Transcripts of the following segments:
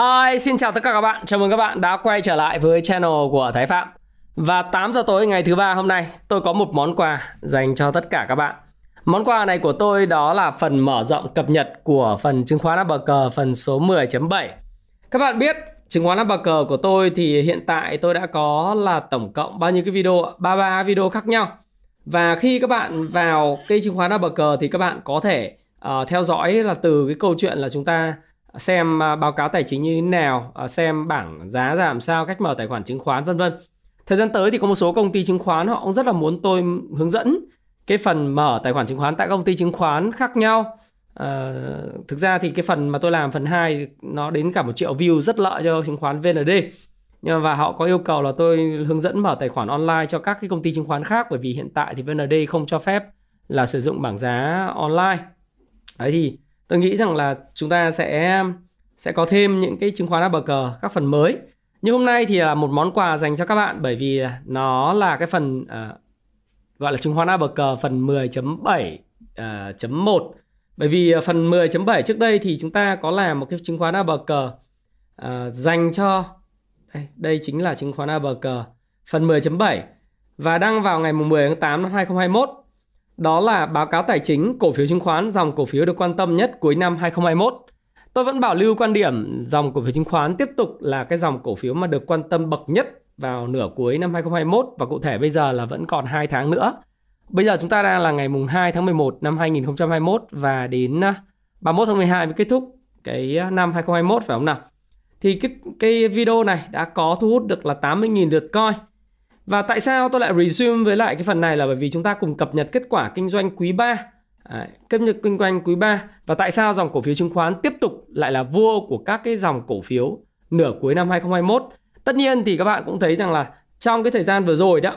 Hi, xin chào tất cả các bạn. Chào mừng các bạn đã quay trở lại với channel của Thái Phạm. Và 8 giờ tối ngày thứ ba hôm nay, tôi có một món quà dành cho tất cả các bạn. Món quà này của tôi đó là phần mở rộng cập nhật của phần chứng khoán cờ phần số 10.7. Các bạn biết chứng khoán cờ của tôi thì hiện tại tôi đã có là tổng cộng bao nhiêu cái video 33 video khác nhau. Và khi các bạn vào cái chứng khoán cờ thì các bạn có thể uh, theo dõi là từ cái câu chuyện là chúng ta xem à, báo cáo tài chính như thế nào, à, xem bảng giá ra làm sao, cách mở tài khoản chứng khoán vân vân. Thời gian tới thì có một số công ty chứng khoán họ cũng rất là muốn tôi hướng dẫn cái phần mở tài khoản chứng khoán tại công ty chứng khoán khác nhau. À, thực ra thì cái phần mà tôi làm phần 2 nó đến cả một triệu view rất lợi cho chứng khoán VND. Nhưng mà và họ có yêu cầu là tôi hướng dẫn mở tài khoản online cho các cái công ty chứng khoán khác bởi vì hiện tại thì VND không cho phép là sử dụng bảng giá online. Đấy thì tôi nghĩ rằng là chúng ta sẽ sẽ có thêm những cái chứng khoán Apple các phần mới. Nhưng hôm nay thì là một món quà dành cho các bạn bởi vì nó là cái phần uh, gọi là chứng khoán Apple cờ phần 10.7 uh, chấm 1 à, bởi vì phần 10.7 trước đây thì chúng ta có làm một cái chứng khoán Apple cờ uh, à, dành cho đây, đây chính là chứng khoán Apple cờ phần 10.7 và đăng vào ngày 10 tháng 8 năm 2021 đó là báo cáo tài chính cổ phiếu chứng khoán, dòng cổ phiếu được quan tâm nhất cuối năm 2021. Tôi vẫn bảo lưu quan điểm, dòng cổ phiếu chứng khoán tiếp tục là cái dòng cổ phiếu mà được quan tâm bậc nhất vào nửa cuối năm 2021 và cụ thể bây giờ là vẫn còn 2 tháng nữa. Bây giờ chúng ta đang là ngày mùng 2 tháng 11 năm 2021 và đến à, 31 tháng 12 mới kết thúc cái à, năm 2021 phải không nào? Thì cái cái video này đã có thu hút được là 80.000 lượt coi và tại sao tôi lại resume với lại cái phần này là bởi vì chúng ta cùng cập nhật kết quả kinh doanh quý 3. Đấy, cập nhật kinh doanh quý 3 và tại sao dòng cổ phiếu chứng khoán tiếp tục lại là vua của các cái dòng cổ phiếu nửa cuối năm 2021. Tất nhiên thì các bạn cũng thấy rằng là trong cái thời gian vừa rồi đó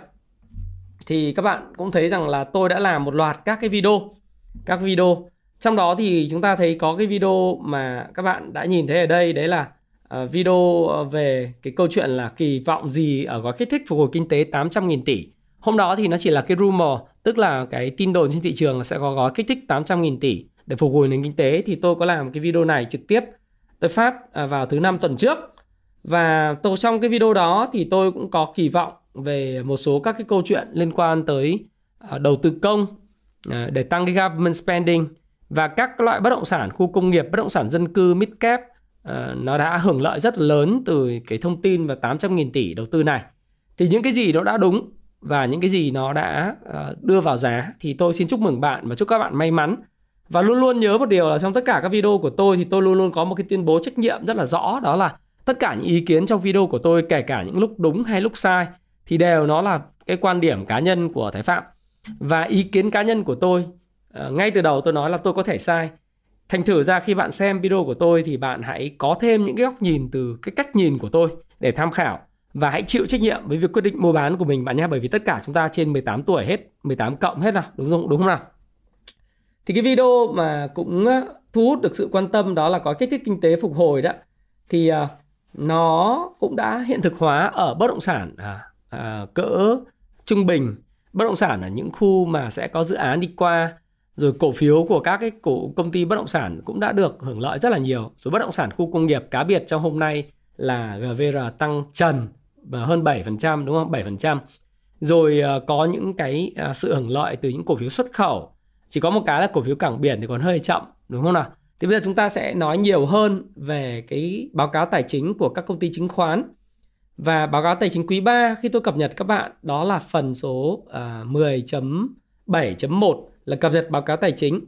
thì các bạn cũng thấy rằng là tôi đã làm một loạt các cái video các video trong đó thì chúng ta thấy có cái video mà các bạn đã nhìn thấy ở đây đấy là Ờ, video ờ, về cái câu chuyện là kỳ vọng gì ở gói kích thích phục hồi kinh tế 800.000 tỷ. Hôm đó thì nó chỉ là cái rumor, tức là cái tin đồn trên thị trường là sẽ có gói kích thích 800.000 tỷ để phục hồi nền kinh tế. Thì tôi có làm cái video này trực tiếp tôi phát à, vào thứ năm tuần trước. Và tôi trong cái video đó thì tôi cũng có kỳ vọng về một số các cái câu chuyện liên quan tới à, đầu tư công à, để tăng cái government spending và các loại bất động sản khu công nghiệp, bất động sản dân cư mid cap uh, nó đã hưởng lợi rất lớn từ cái thông tin và 800.000 tỷ đầu tư này. Thì những cái gì nó đã đúng và những cái gì nó đã uh, đưa vào giá thì tôi xin chúc mừng bạn và chúc các bạn may mắn. Và luôn luôn nhớ một điều là trong tất cả các video của tôi thì tôi luôn luôn có một cái tuyên bố trách nhiệm rất là rõ đó là tất cả những ý kiến trong video của tôi kể cả những lúc đúng hay lúc sai thì đều nó là cái quan điểm cá nhân của Thái Phạm. Và ý kiến cá nhân của tôi ờ, ngay từ đầu tôi nói là tôi có thể sai Thành thử ra khi bạn xem video của tôi thì bạn hãy có thêm những cái góc nhìn từ cái cách nhìn của tôi để tham khảo. Và hãy chịu trách nhiệm với việc quyết định mua bán của mình bạn nhé bởi vì tất cả chúng ta trên 18 tuổi hết 18 cộng hết nào đúng không đúng không nào? Thì cái video mà cũng ờ, thu hút được sự quan tâm đó là có kích thích kinh tế phục hồi đó. Thì ờ, nó cũng đã hiện thực hóa ở bất động sản à, à, cỡ trung bình. Bất động sản ở những khu mà sẽ có dự án đi qua rồi cổ phiếu của các cái cổ công ty bất động sản cũng đã được hưởng lợi rất là nhiều. Rồi bất động sản khu công nghiệp cá biệt trong hôm nay là GVR tăng trần và hơn 7% đúng không? 7% rồi ờ, có những cái ờ, sự hưởng lợi từ những cổ phiếu xuất khẩu. Chỉ có một cái là cổ phiếu cảng biển thì còn hơi chậm đúng không nào? Thì bây giờ chúng ta sẽ nói nhiều hơn về cái báo cáo tài chính của các công ty chứng khoán. Và báo cáo tài chính quý 3 khi tôi cập nhật các bạn đó là phần số ờ, uh, 10.7.1 là cập nhật báo cáo tài chính.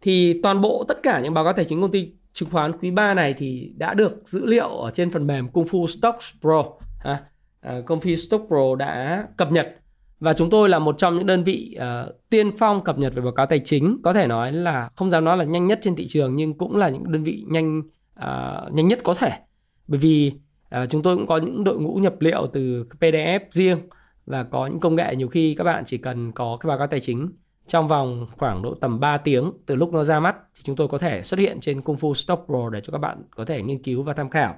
Thì toàn bộ tất cả những báo cáo tài chính công ty chứng khoán quý 3 này thì đã được dữ liệu ở trên phần mềm Kung Fu Stocks Pro ha. À, công ty Stock Pro đã cập nhật. Và chúng tôi là một trong những đơn vị uh, tiên phong cập nhật về báo cáo tài chính. Có thể nói là không dám nói là nhanh nhất trên thị trường nhưng cũng là những đơn vị nhanh uh, nhanh nhất có thể. Bởi vì uh, chúng tôi cũng có những đội ngũ nhập liệu từ PDF riêng và có những công nghệ. Nhiều khi các bạn chỉ cần có cái báo cáo tài chính trong vòng khoảng độ tầm 3 tiếng từ lúc nó ra mắt thì chúng tôi có thể xuất hiện trên Kung Fu Stock Pro để cho các bạn có thể nghiên cứu và tham khảo.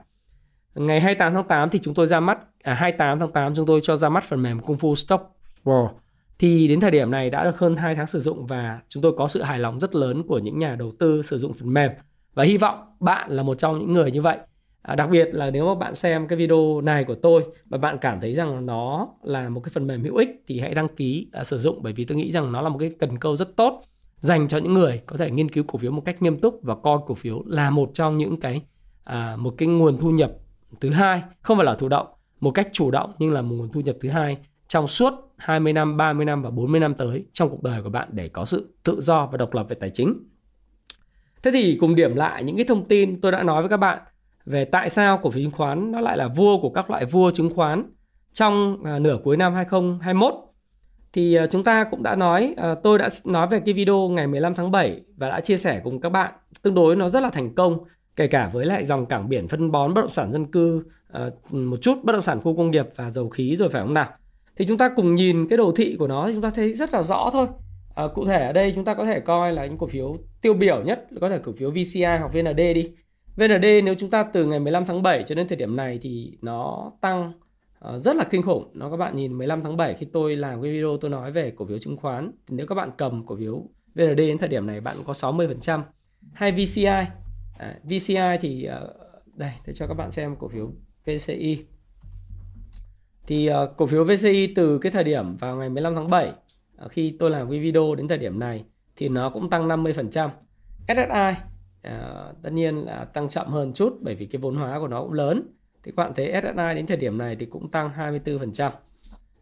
Ngày 28 tháng 8 thì chúng tôi ra mắt à 28 tháng 8 chúng tôi cho ra mắt phần mềm Kung Fu Stock Pro. Thì đến thời điểm này đã được hơn 2 tháng sử dụng và chúng tôi có sự hài lòng rất lớn của những nhà đầu tư sử dụng phần mềm và hy vọng bạn là một trong những người như vậy À, đặc biệt là nếu mà bạn xem cái video này của tôi và bạn cảm thấy rằng nó là một cái phần mềm hữu ích thì hãy đăng ký à, sử dụng bởi vì tôi nghĩ rằng nó là một cái cần câu rất tốt dành cho những người có thể nghiên cứu cổ phiếu một cách nghiêm túc và coi cổ phiếu là một trong những cái à, một cái nguồn thu nhập thứ hai không phải là thụ động một cách chủ động nhưng là một nguồn thu nhập thứ hai trong suốt 20 năm, 30 năm và 40 năm tới trong cuộc đời của bạn để có sự tự do và độc lập về tài chính. Thế thì cùng điểm lại những cái thông tin tôi đã nói với các bạn về tại sao cổ phiếu chứng khoán nó lại là vua của các loại vua chứng khoán trong à, nửa cuối năm 2021 thì à, chúng ta cũng đã nói à, tôi đã nói về cái video ngày 15 tháng 7 và đã chia sẻ cùng các bạn. Tương đối nó rất là thành công kể cả với lại dòng cảng biển phân bón bất động sản dân cư à, một chút bất động sản khu công nghiệp và dầu khí rồi phải không nào? Thì chúng ta cùng nhìn cái đồ thị của nó chúng ta thấy rất là rõ thôi. À, cụ thể ở đây chúng ta có thể coi là những cổ phiếu tiêu biểu nhất có thể cổ phiếu VCI hoặc VND đi. VND nếu chúng ta từ ngày 15 tháng 7 cho đến thời điểm này thì nó tăng uh, rất là kinh khủng. Nó các bạn nhìn 15 tháng 7 khi tôi làm cái video tôi nói về cổ phiếu chứng khoán thì nếu các bạn cầm cổ phiếu VND đến thời điểm này bạn có 60%. Hay VCI. À, VCI thì uh, đây để cho các bạn xem cổ phiếu VCI. Thì uh, cổ phiếu VCI từ cái thời điểm vào ngày 15 tháng 7 uh, khi tôi làm cái video đến thời điểm này thì nó cũng tăng 50%. SSI Ờ, tất nhiên là tăng chậm hơn chút bởi vì cái vốn hóa của nó cũng lớn. Thì các bạn thấy SSI đến thời điểm này thì cũng tăng 24%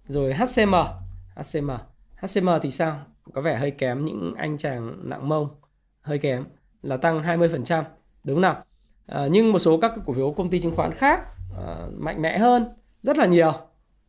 rồi HCM HCM HCM thì sao? Có vẻ hơi kém những anh chàng nặng mông hơi kém là tăng 20% đúng không nào? À, nhưng một số các cổ phiếu công ty chứng khoán khác à, mạnh mẽ hơn rất là nhiều.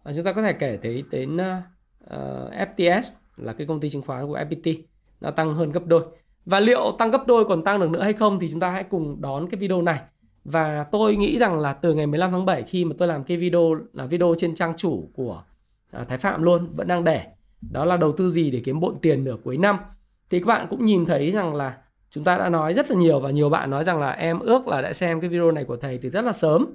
À, chúng ta có thể kể tới đến uh, FTS là cái công ty chứng khoán của FPT nó tăng hơn gấp đôi và liệu tăng gấp đôi còn tăng được nữa hay không thì chúng ta hãy cùng đón cái video này. Và tôi nghĩ rằng là từ ngày 15 tháng 7 khi mà tôi làm cái video là video trên trang chủ của à, Thái Phạm luôn vẫn đang để. Đó là đầu tư gì để kiếm bộn tiền nửa cuối năm. Thì các bạn cũng nhìn thấy rằng là chúng ta đã nói rất là nhiều và nhiều bạn nói rằng là em ước là đã xem cái video này của thầy từ rất là sớm.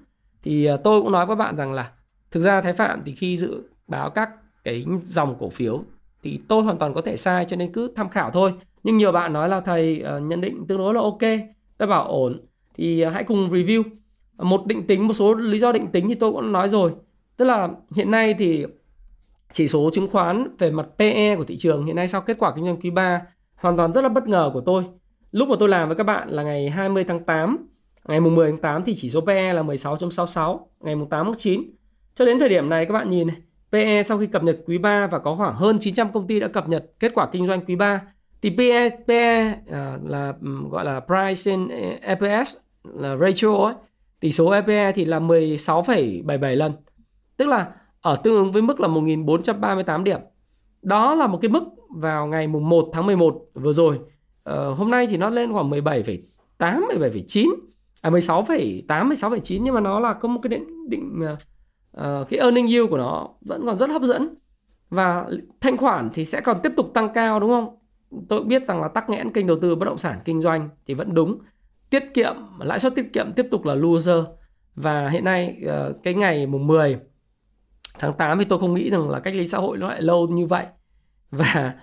Thì à, tôi cũng nói với bạn rằng là thực ra Thái Phạm thì khi dự báo các cái dòng cổ phiếu thì tôi hoàn toàn có thể sai cho nên cứ tham khảo thôi nhưng nhiều bạn nói là thầy ờ, nhận định tương đối là ok tôi bảo ổn, thì ờ, hãy cùng review. Một định tính, một số lý do định tính thì tôi cũng nói rồi. Tức là hiện nay thì chỉ số chứng khoán về mặt PE của thị trường hiện nay sau kết quả kinh doanh quý 3 hoàn toàn rất là bất ngờ của tôi. Lúc mà tôi làm với các bạn là ngày 20 tháng 8 ngày mùng 10 tháng 8 thì chỉ số PE là 16.66 ngày mùng 8 tháng 9 cho đến thời điểm này các bạn nhìn này PE sau khi cập nhật quý 3 và có khoảng hơn 900 công ty đã cập nhật kết quả kinh doanh quý 3 thì PE, PE uh, ờ, là um, gọi là price in EPS là ratio ấy tỷ số EPE thì là 16,77 lần. Tức là ở tương ứng với mức là 1438 điểm. Đó là một cái mức vào ngày mùng 1 tháng 11 vừa rồi. Uh, hôm nay thì nó lên khoảng 17,8 17,9 à 16,8 16,9 nhưng mà nó là có một cái định định uh, cái earning yield của nó vẫn còn rất hấp dẫn. Và thanh khoản thì sẽ còn tiếp tục tăng cao đúng không? Tôi biết rằng là tắc nghẽn kênh đầu tư bất động sản kinh doanh thì vẫn đúng. Tiết kiệm lãi suất tiết kiệm tiếp tục là loser. Và hiện nay ờ, cái ngày mùng 10 tháng 8 thì tôi không nghĩ rằng là cách ly xã hội nó lại lâu như vậy. Và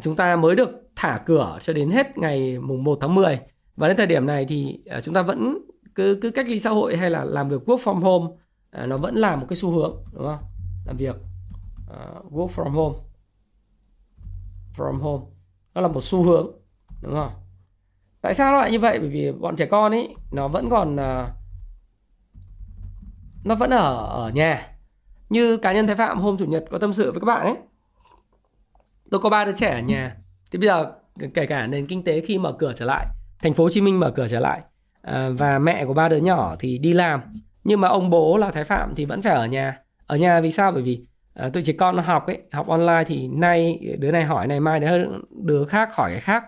chúng ta mới được thả cửa cho đến hết ngày mùng 1 tháng 10 và đến thời điểm này thì ờ, chúng ta vẫn cứ cứ cách ly xã hội hay là làm việc work from home ờ, nó vẫn là một cái xu hướng đúng không? Làm việc uh, work from home. From home nó là một xu hướng, đúng không? Tại sao nó lại như vậy? Bởi vì bọn trẻ con ấy nó vẫn còn à, nó vẫn ở ở nhà. Như cá nhân thái phạm hôm chủ nhật có tâm sự với các bạn ấy. Tôi có ba đứa trẻ ở nhà. Thì bây giờ kể cả nền kinh tế khi mở cửa trở lại, thành phố hồ chí minh mở cửa trở lại à, và mẹ của ba đứa nhỏ thì đi làm. Nhưng mà ông bố là thái phạm thì vẫn phải ở nhà. Ở nhà vì sao? Bởi vì à, tụi trẻ con nó học ấy học online thì nay đứa này hỏi này mai đứa đứa khác hỏi cái khác.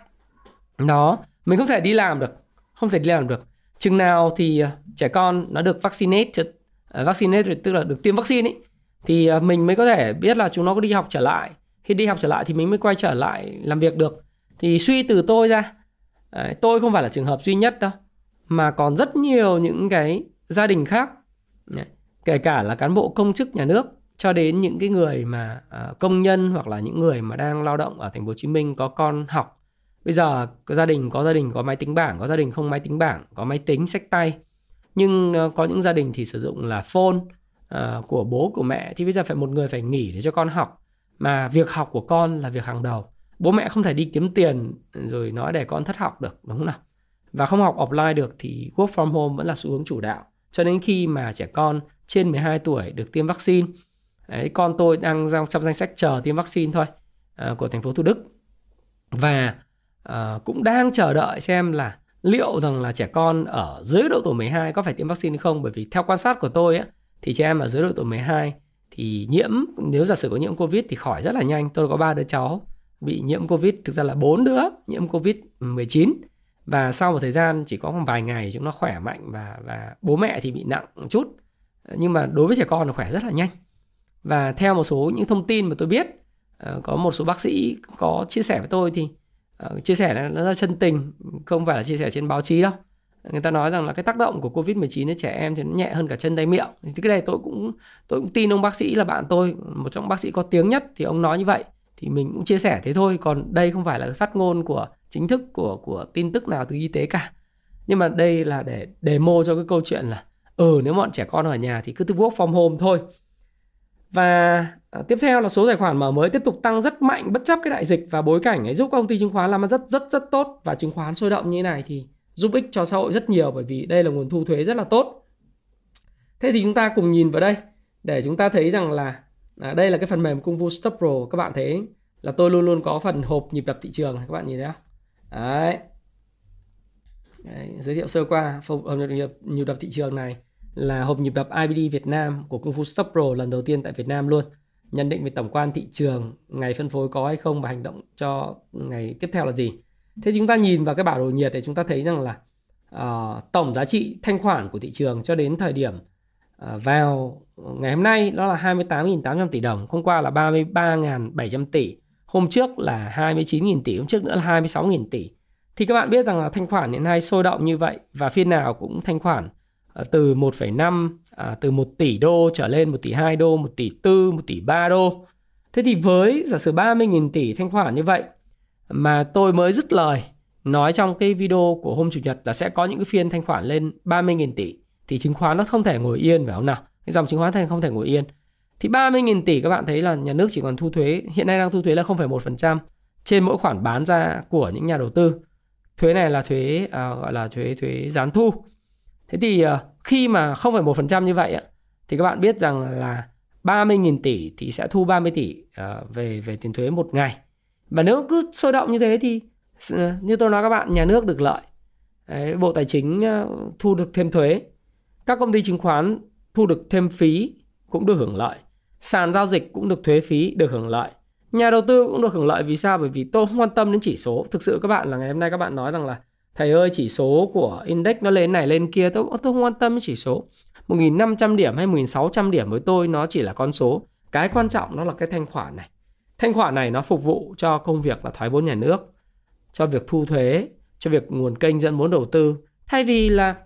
Đó mình không thể đi làm được không thể đi làm được. Chừng nào thì à, trẻ con nó được vaccinate uh, vaccinate tức là được tiêm vaccine ấy thì à, mình mới có thể biết là chúng nó có đi học trở lại. Khi đi học trở lại thì mình mới quay trở lại làm việc được. Thì suy từ tôi ra tôi không phải là trường hợp duy nhất đâu mà còn rất nhiều những cái gia đình khác kể cả là cán bộ công chức nhà nước cho đến những cái người mà à, công nhân hoặc là những người mà đang lao động ở thành phố Hồ Chí Minh có con học, bây giờ có gia đình, có gia đình có máy tính bảng, có gia đình không máy tính bảng, có máy tính, sách tay. Nhưng ờ, có những gia đình thì sử dụng là phone ờ, của bố, của mẹ. Thì bây giờ phải, một người phải nghỉ để cho con học. Mà việc học của con là việc hàng đầu. Bố mẹ không thể đi kiếm tiền rồi nói để con thất học được, đúng không nào? Và không học offline được thì work from home vẫn là xu hướng chủ đạo. Cho đến khi mà trẻ con trên 12 tuổi được tiêm vaccine Đấy, con tôi đang trong danh sách chờ tiêm vaccine thôi à, của thành phố Thủ Đức. Và à, cũng đang chờ đợi xem là liệu rằng là trẻ con ở dưới độ tuổi 12 có phải tiêm vaccine hay không. Bởi vì theo quan sát của tôi ấy, thì trẻ em ở dưới độ tuổi 12 thì nhiễm nếu giả sử có nhiễm covid thì khỏi rất là nhanh. Tôi có ba đứa cháu bị nhiễm covid thực ra là bốn đứa nhiễm covid 19 và sau một thời gian chỉ có khoảng vài ngày chúng nó khỏe mạnh và và bố mẹ thì bị nặng một chút. Nhưng mà đối với trẻ con nó khỏe rất là nhanh và theo một số những thông tin mà tôi biết ờ, có một số bác sĩ có chia sẻ với tôi thì ờ, chia sẻ là nó là chân tình, không phải là chia sẻ trên báo chí đâu. Người ta nói rằng là cái tác động của covid 19 đến trẻ em thì nó nhẹ hơn cả chân tay miệng. Thì cái này tôi cũng tôi cũng tin ông bác sĩ là bạn tôi, một trong bác sĩ có tiếng nhất thì ông nói như vậy. Thì mình cũng chia sẻ thế thôi, còn đây không phải là phát ngôn của, chính thức của của tin tức nào từ y tế cả. Nhưng mà đây là để demo cho cái câu chuyện là ừ nếu bọn trẻ con ở nhà thì cứ work from home thôi và à, tiếp theo là số tài khoản mở mới tiếp tục tăng rất mạnh bất chấp cái đại dịch và bối cảnh ấy giúp công ty chứng khoán làm rất rất rất tốt và chứng khoán sôi động như thế này thì giúp ích cho xã hội rất nhiều bởi vì đây là nguồn thu thuế rất là tốt. Thế thì chúng ta cùng nhìn vào đây để chúng ta thấy rằng là à, đây là cái phần mềm Kung Fu Stop Pro các bạn thấy là tôi luôn luôn có phần hộp nhịp đập thị trường các bạn nhìn thấy không? Đấy. Đấy, giới thiệu sơ qua hộp nhịp, nhịp đập thị trường này là hộp nhịp đập IBD Việt Nam của Kung Fu Stop Pro lần đầu tiên tại Việt Nam luôn. Nhận định về tổng quan thị trường, ngày phân phối có hay không và hành động cho ngày tiếp theo là gì. Thế chúng ta nhìn vào cái bản đồ nhiệt để chúng ta thấy rằng là uh, tổng giá trị thanh khoản của thị trường cho đến thời điểm uh, vào ngày hôm nay đó là 28.800 tỷ đồng, hôm qua là 33.700 tỷ, hôm trước là 29.000 tỷ, hôm trước nữa là 26.000 tỷ. Thì các bạn biết rằng là thanh khoản hiện nay sôi động như vậy và phiên nào cũng thanh khoản Ờ, từ 1,5 à, từ 1 tỷ đô trở lên 1 tỷ 2 đô, 1 tỷ 4, 1 tỷ 3 đô. Thế thì với giả sử 30.000 tỷ thanh khoản như vậy mà tôi mới dứt lời nói trong cái video của hôm chủ nhật là sẽ có những cái phiên thanh khoản lên 30.000 tỷ thì chứng khoán nó không thể ngồi yên phải không nào? Cái dòng chứng khoán thành không thể ngồi yên. Thì 30.000 tỷ các bạn thấy là nhà nước chỉ còn thu thuế, hiện nay đang thu thuế là 0,1% trên mỗi khoản bán ra của những nhà đầu tư. Thuế này là thuế à, gọi là thuế thuế gián thu. Thế thì ờ, khi mà 0,1% như vậy thì các bạn biết rằng là 30.000 tỷ thì sẽ thu 30 tỷ ờ, về về tiền thuế một ngày. Và nếu cứ sôi động như thế thì ờ, như tôi nói các bạn nhà nước được lợi. Đấy, Bộ Tài chính thu được thêm thuế. Các công ty chứng khoán thu được thêm phí cũng được hưởng lợi. Sàn giao dịch cũng được thuế phí được hưởng lợi. Nhà đầu tư cũng được hưởng lợi vì sao? Bởi vì tôi không quan tâm đến chỉ số. Thực sự các bạn là ngày hôm nay các bạn nói rằng là thầy ơi, chỉ số của index nó lên này, lên kia, tôi tôi không quan tâm chỉ số. 1.500 điểm hay 1.600 điểm với tôi, nó chỉ là con số. Cái quan trọng nó là cái thanh khoản này. Thanh khoản này nó phục vụ cho công việc là thoái vốn nhà nước, cho việc thu thuế, cho việc nguồn kênh dẫn vốn đầu tư. Thay vì là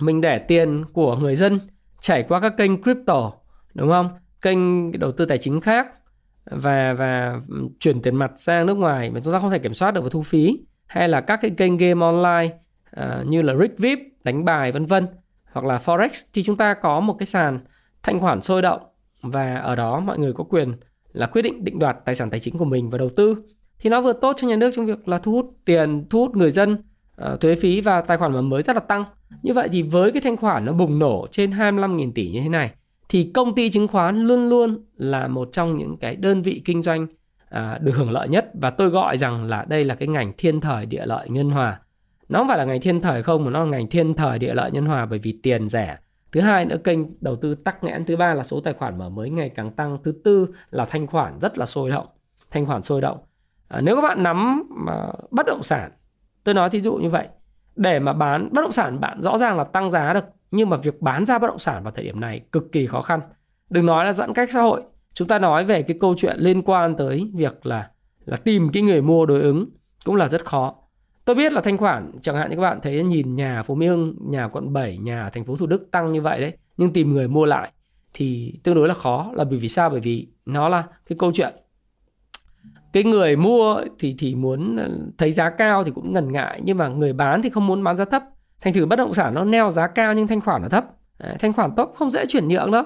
mình để tiền của người dân chảy qua các kênh crypto, đúng không? Kênh đầu tư tài chính khác và và chuyển tiền mặt sang nước ngoài mà chúng ta không thể kiểm soát được và thu phí hay là các cái kênh game online uh, như là Rick VIP, đánh bài vân vân hoặc là Forex thì chúng ta có một cái sàn thanh khoản sôi động và ở đó mọi người có quyền là quyết định định đoạt tài sản tài chính của mình và đầu tư thì nó vừa tốt cho nhà nước trong việc là thu hút tiền, thu hút người dân uh, thuế phí và tài khoản mở mới rất là tăng. Như vậy thì với cái thanh khoản nó bùng nổ trên 25.000 tỷ như thế này thì công ty chứng khoán luôn luôn là một trong những cái đơn vị kinh doanh à, được hưởng lợi nhất. Và tôi gọi rằng là đây là cái ngành thiên thời địa lợi nhân hòa. Nó không phải là ngành thiên thời không mà nó là ngành thiên thời địa lợi nhân hòa bởi vì tiền rẻ. Thứ hai nữa kênh đầu tư tắc nghẽn. Thứ ba là số tài khoản mở mới ngày càng tăng. Thứ tư là thanh khoản rất là sôi động. Thanh khoản sôi động. À, nếu các bạn nắm mà bất động sản tôi nói thí dụ như vậy. Để mà bán bất động sản bạn rõ ràng là tăng giá được. Nhưng mà việc bán ra bất động sản vào thời điểm này cực kỳ khó khăn. Đừng nói là giãn cách xã hội chúng ta nói về cái câu chuyện liên quan tới việc là là tìm cái người mua đối ứng cũng là rất khó. Tôi biết là thanh khoản, chẳng hạn như các bạn thấy nhìn nhà phố Mỹ Hưng, nhà quận 7 nhà thành phố Thủ Đức tăng như vậy đấy, nhưng tìm người mua lại thì tương đối là khó, là bởi vì sao? Bởi vì nó là cái câu chuyện. Cái người mua thì thì muốn thấy giá cao thì cũng ngần ngại, nhưng mà người bán thì không muốn bán giá thấp. Thành thử bất động sản nó neo giá cao nhưng thanh khoản là thấp. Thanh khoản tốt không dễ chuyển nhượng đâu.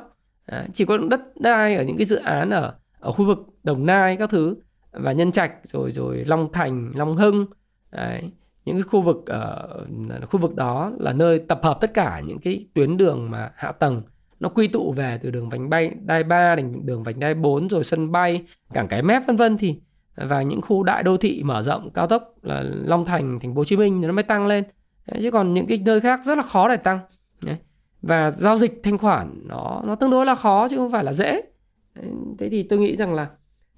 Đấy, chỉ có đất đai ở những cái dự án ở ở khu vực đồng nai các thứ và nhân trạch rồi rồi long thành long hưng Đấy, những cái khu vực ở khu vực đó là nơi tập hợp tất cả những cái tuyến đường mà hạ tầng nó quy tụ về từ đường vành bay đai 3 đến đường vành đai 4 rồi sân bay cảng cái mép vân vân thì và những khu đại đô thị mở rộng cao tốc là Long Thành, Thành phố Hồ Chí Minh nó mới tăng lên. Đấy, chứ còn những cái nơi khác rất là khó để tăng. Đấy. Và giao dịch thanh khoản nó nó tương đối là khó chứ không phải là dễ. Thế thì tôi nghĩ rằng là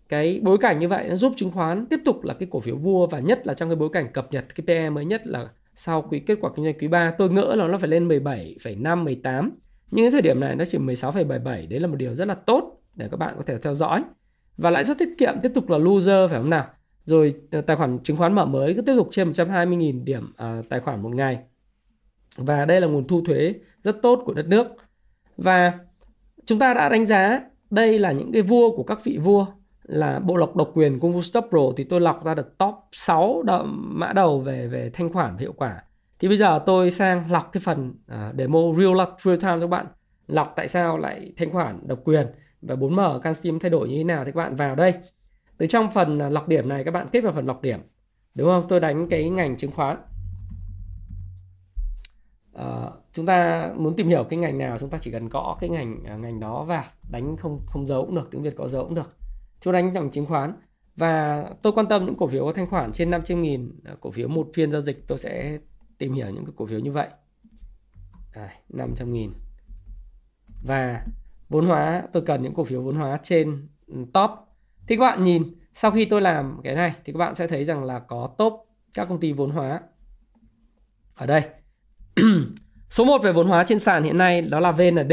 cái bối cảnh như vậy nó giúp chứng khoán tiếp tục là cái cổ phiếu vua và nhất là trong cái bối cảnh cập nhật cái PE mới nhất là sau quý kết quả kinh doanh quý 3 tôi ngỡ là nó phải lên 17,5 18 nhưng đến thời điểm này nó chỉ 16,77 đấy là một điều rất là tốt để các bạn có thể theo dõi. Và lãi suất tiết kiệm tiếp tục là loser phải không nào? Rồi ờ, tài khoản chứng khoán mở mới cứ tiếp tục trên 120.000 điểm à, tài khoản một ngày. Và đây là nguồn thu thuế rất tốt của đất nước và chúng ta đã đánh giá đây là những cái vua của các vị vua là bộ lọc độc quyền Kung Fu Stop Pro thì tôi lọc ra được top 6 mã đầu về về thanh khoản và hiệu quả. Thì bây giờ tôi sang lọc cái phần uh, demo real real time cho các bạn. Lọc tại sao lại thanh khoản độc quyền và 4M CanSteam thay đổi như thế nào thì các bạn vào đây. Từ trong phần à, lọc điểm này các bạn kết vào phần lọc điểm. Đúng không? Tôi đánh cái ngành chứng khoán. Uh, chúng ta muốn tìm hiểu cái ngành nào chúng ta chỉ cần gõ cái ngành uh, ngành đó vào đánh không không dấu cũng được tiếng Việt có dấu cũng được. Chúng đánh ngành chứng khoán. Và tôi quan tâm những cổ phiếu có thanh khoản trên 500 nghìn à, cổ phiếu một phiên giao dịch tôi sẽ tìm hiểu những cái cổ phiếu như vậy. À, 500 nghìn. Và vốn hóa tôi cần những cổ phiếu vốn hóa trên ừ, top. Thì các bạn nhìn sau khi tôi làm cái này thì các bạn sẽ thấy rằng là có top các công ty vốn hóa ở đây. số 1 về vốn hóa trên sàn hiện nay đó là VND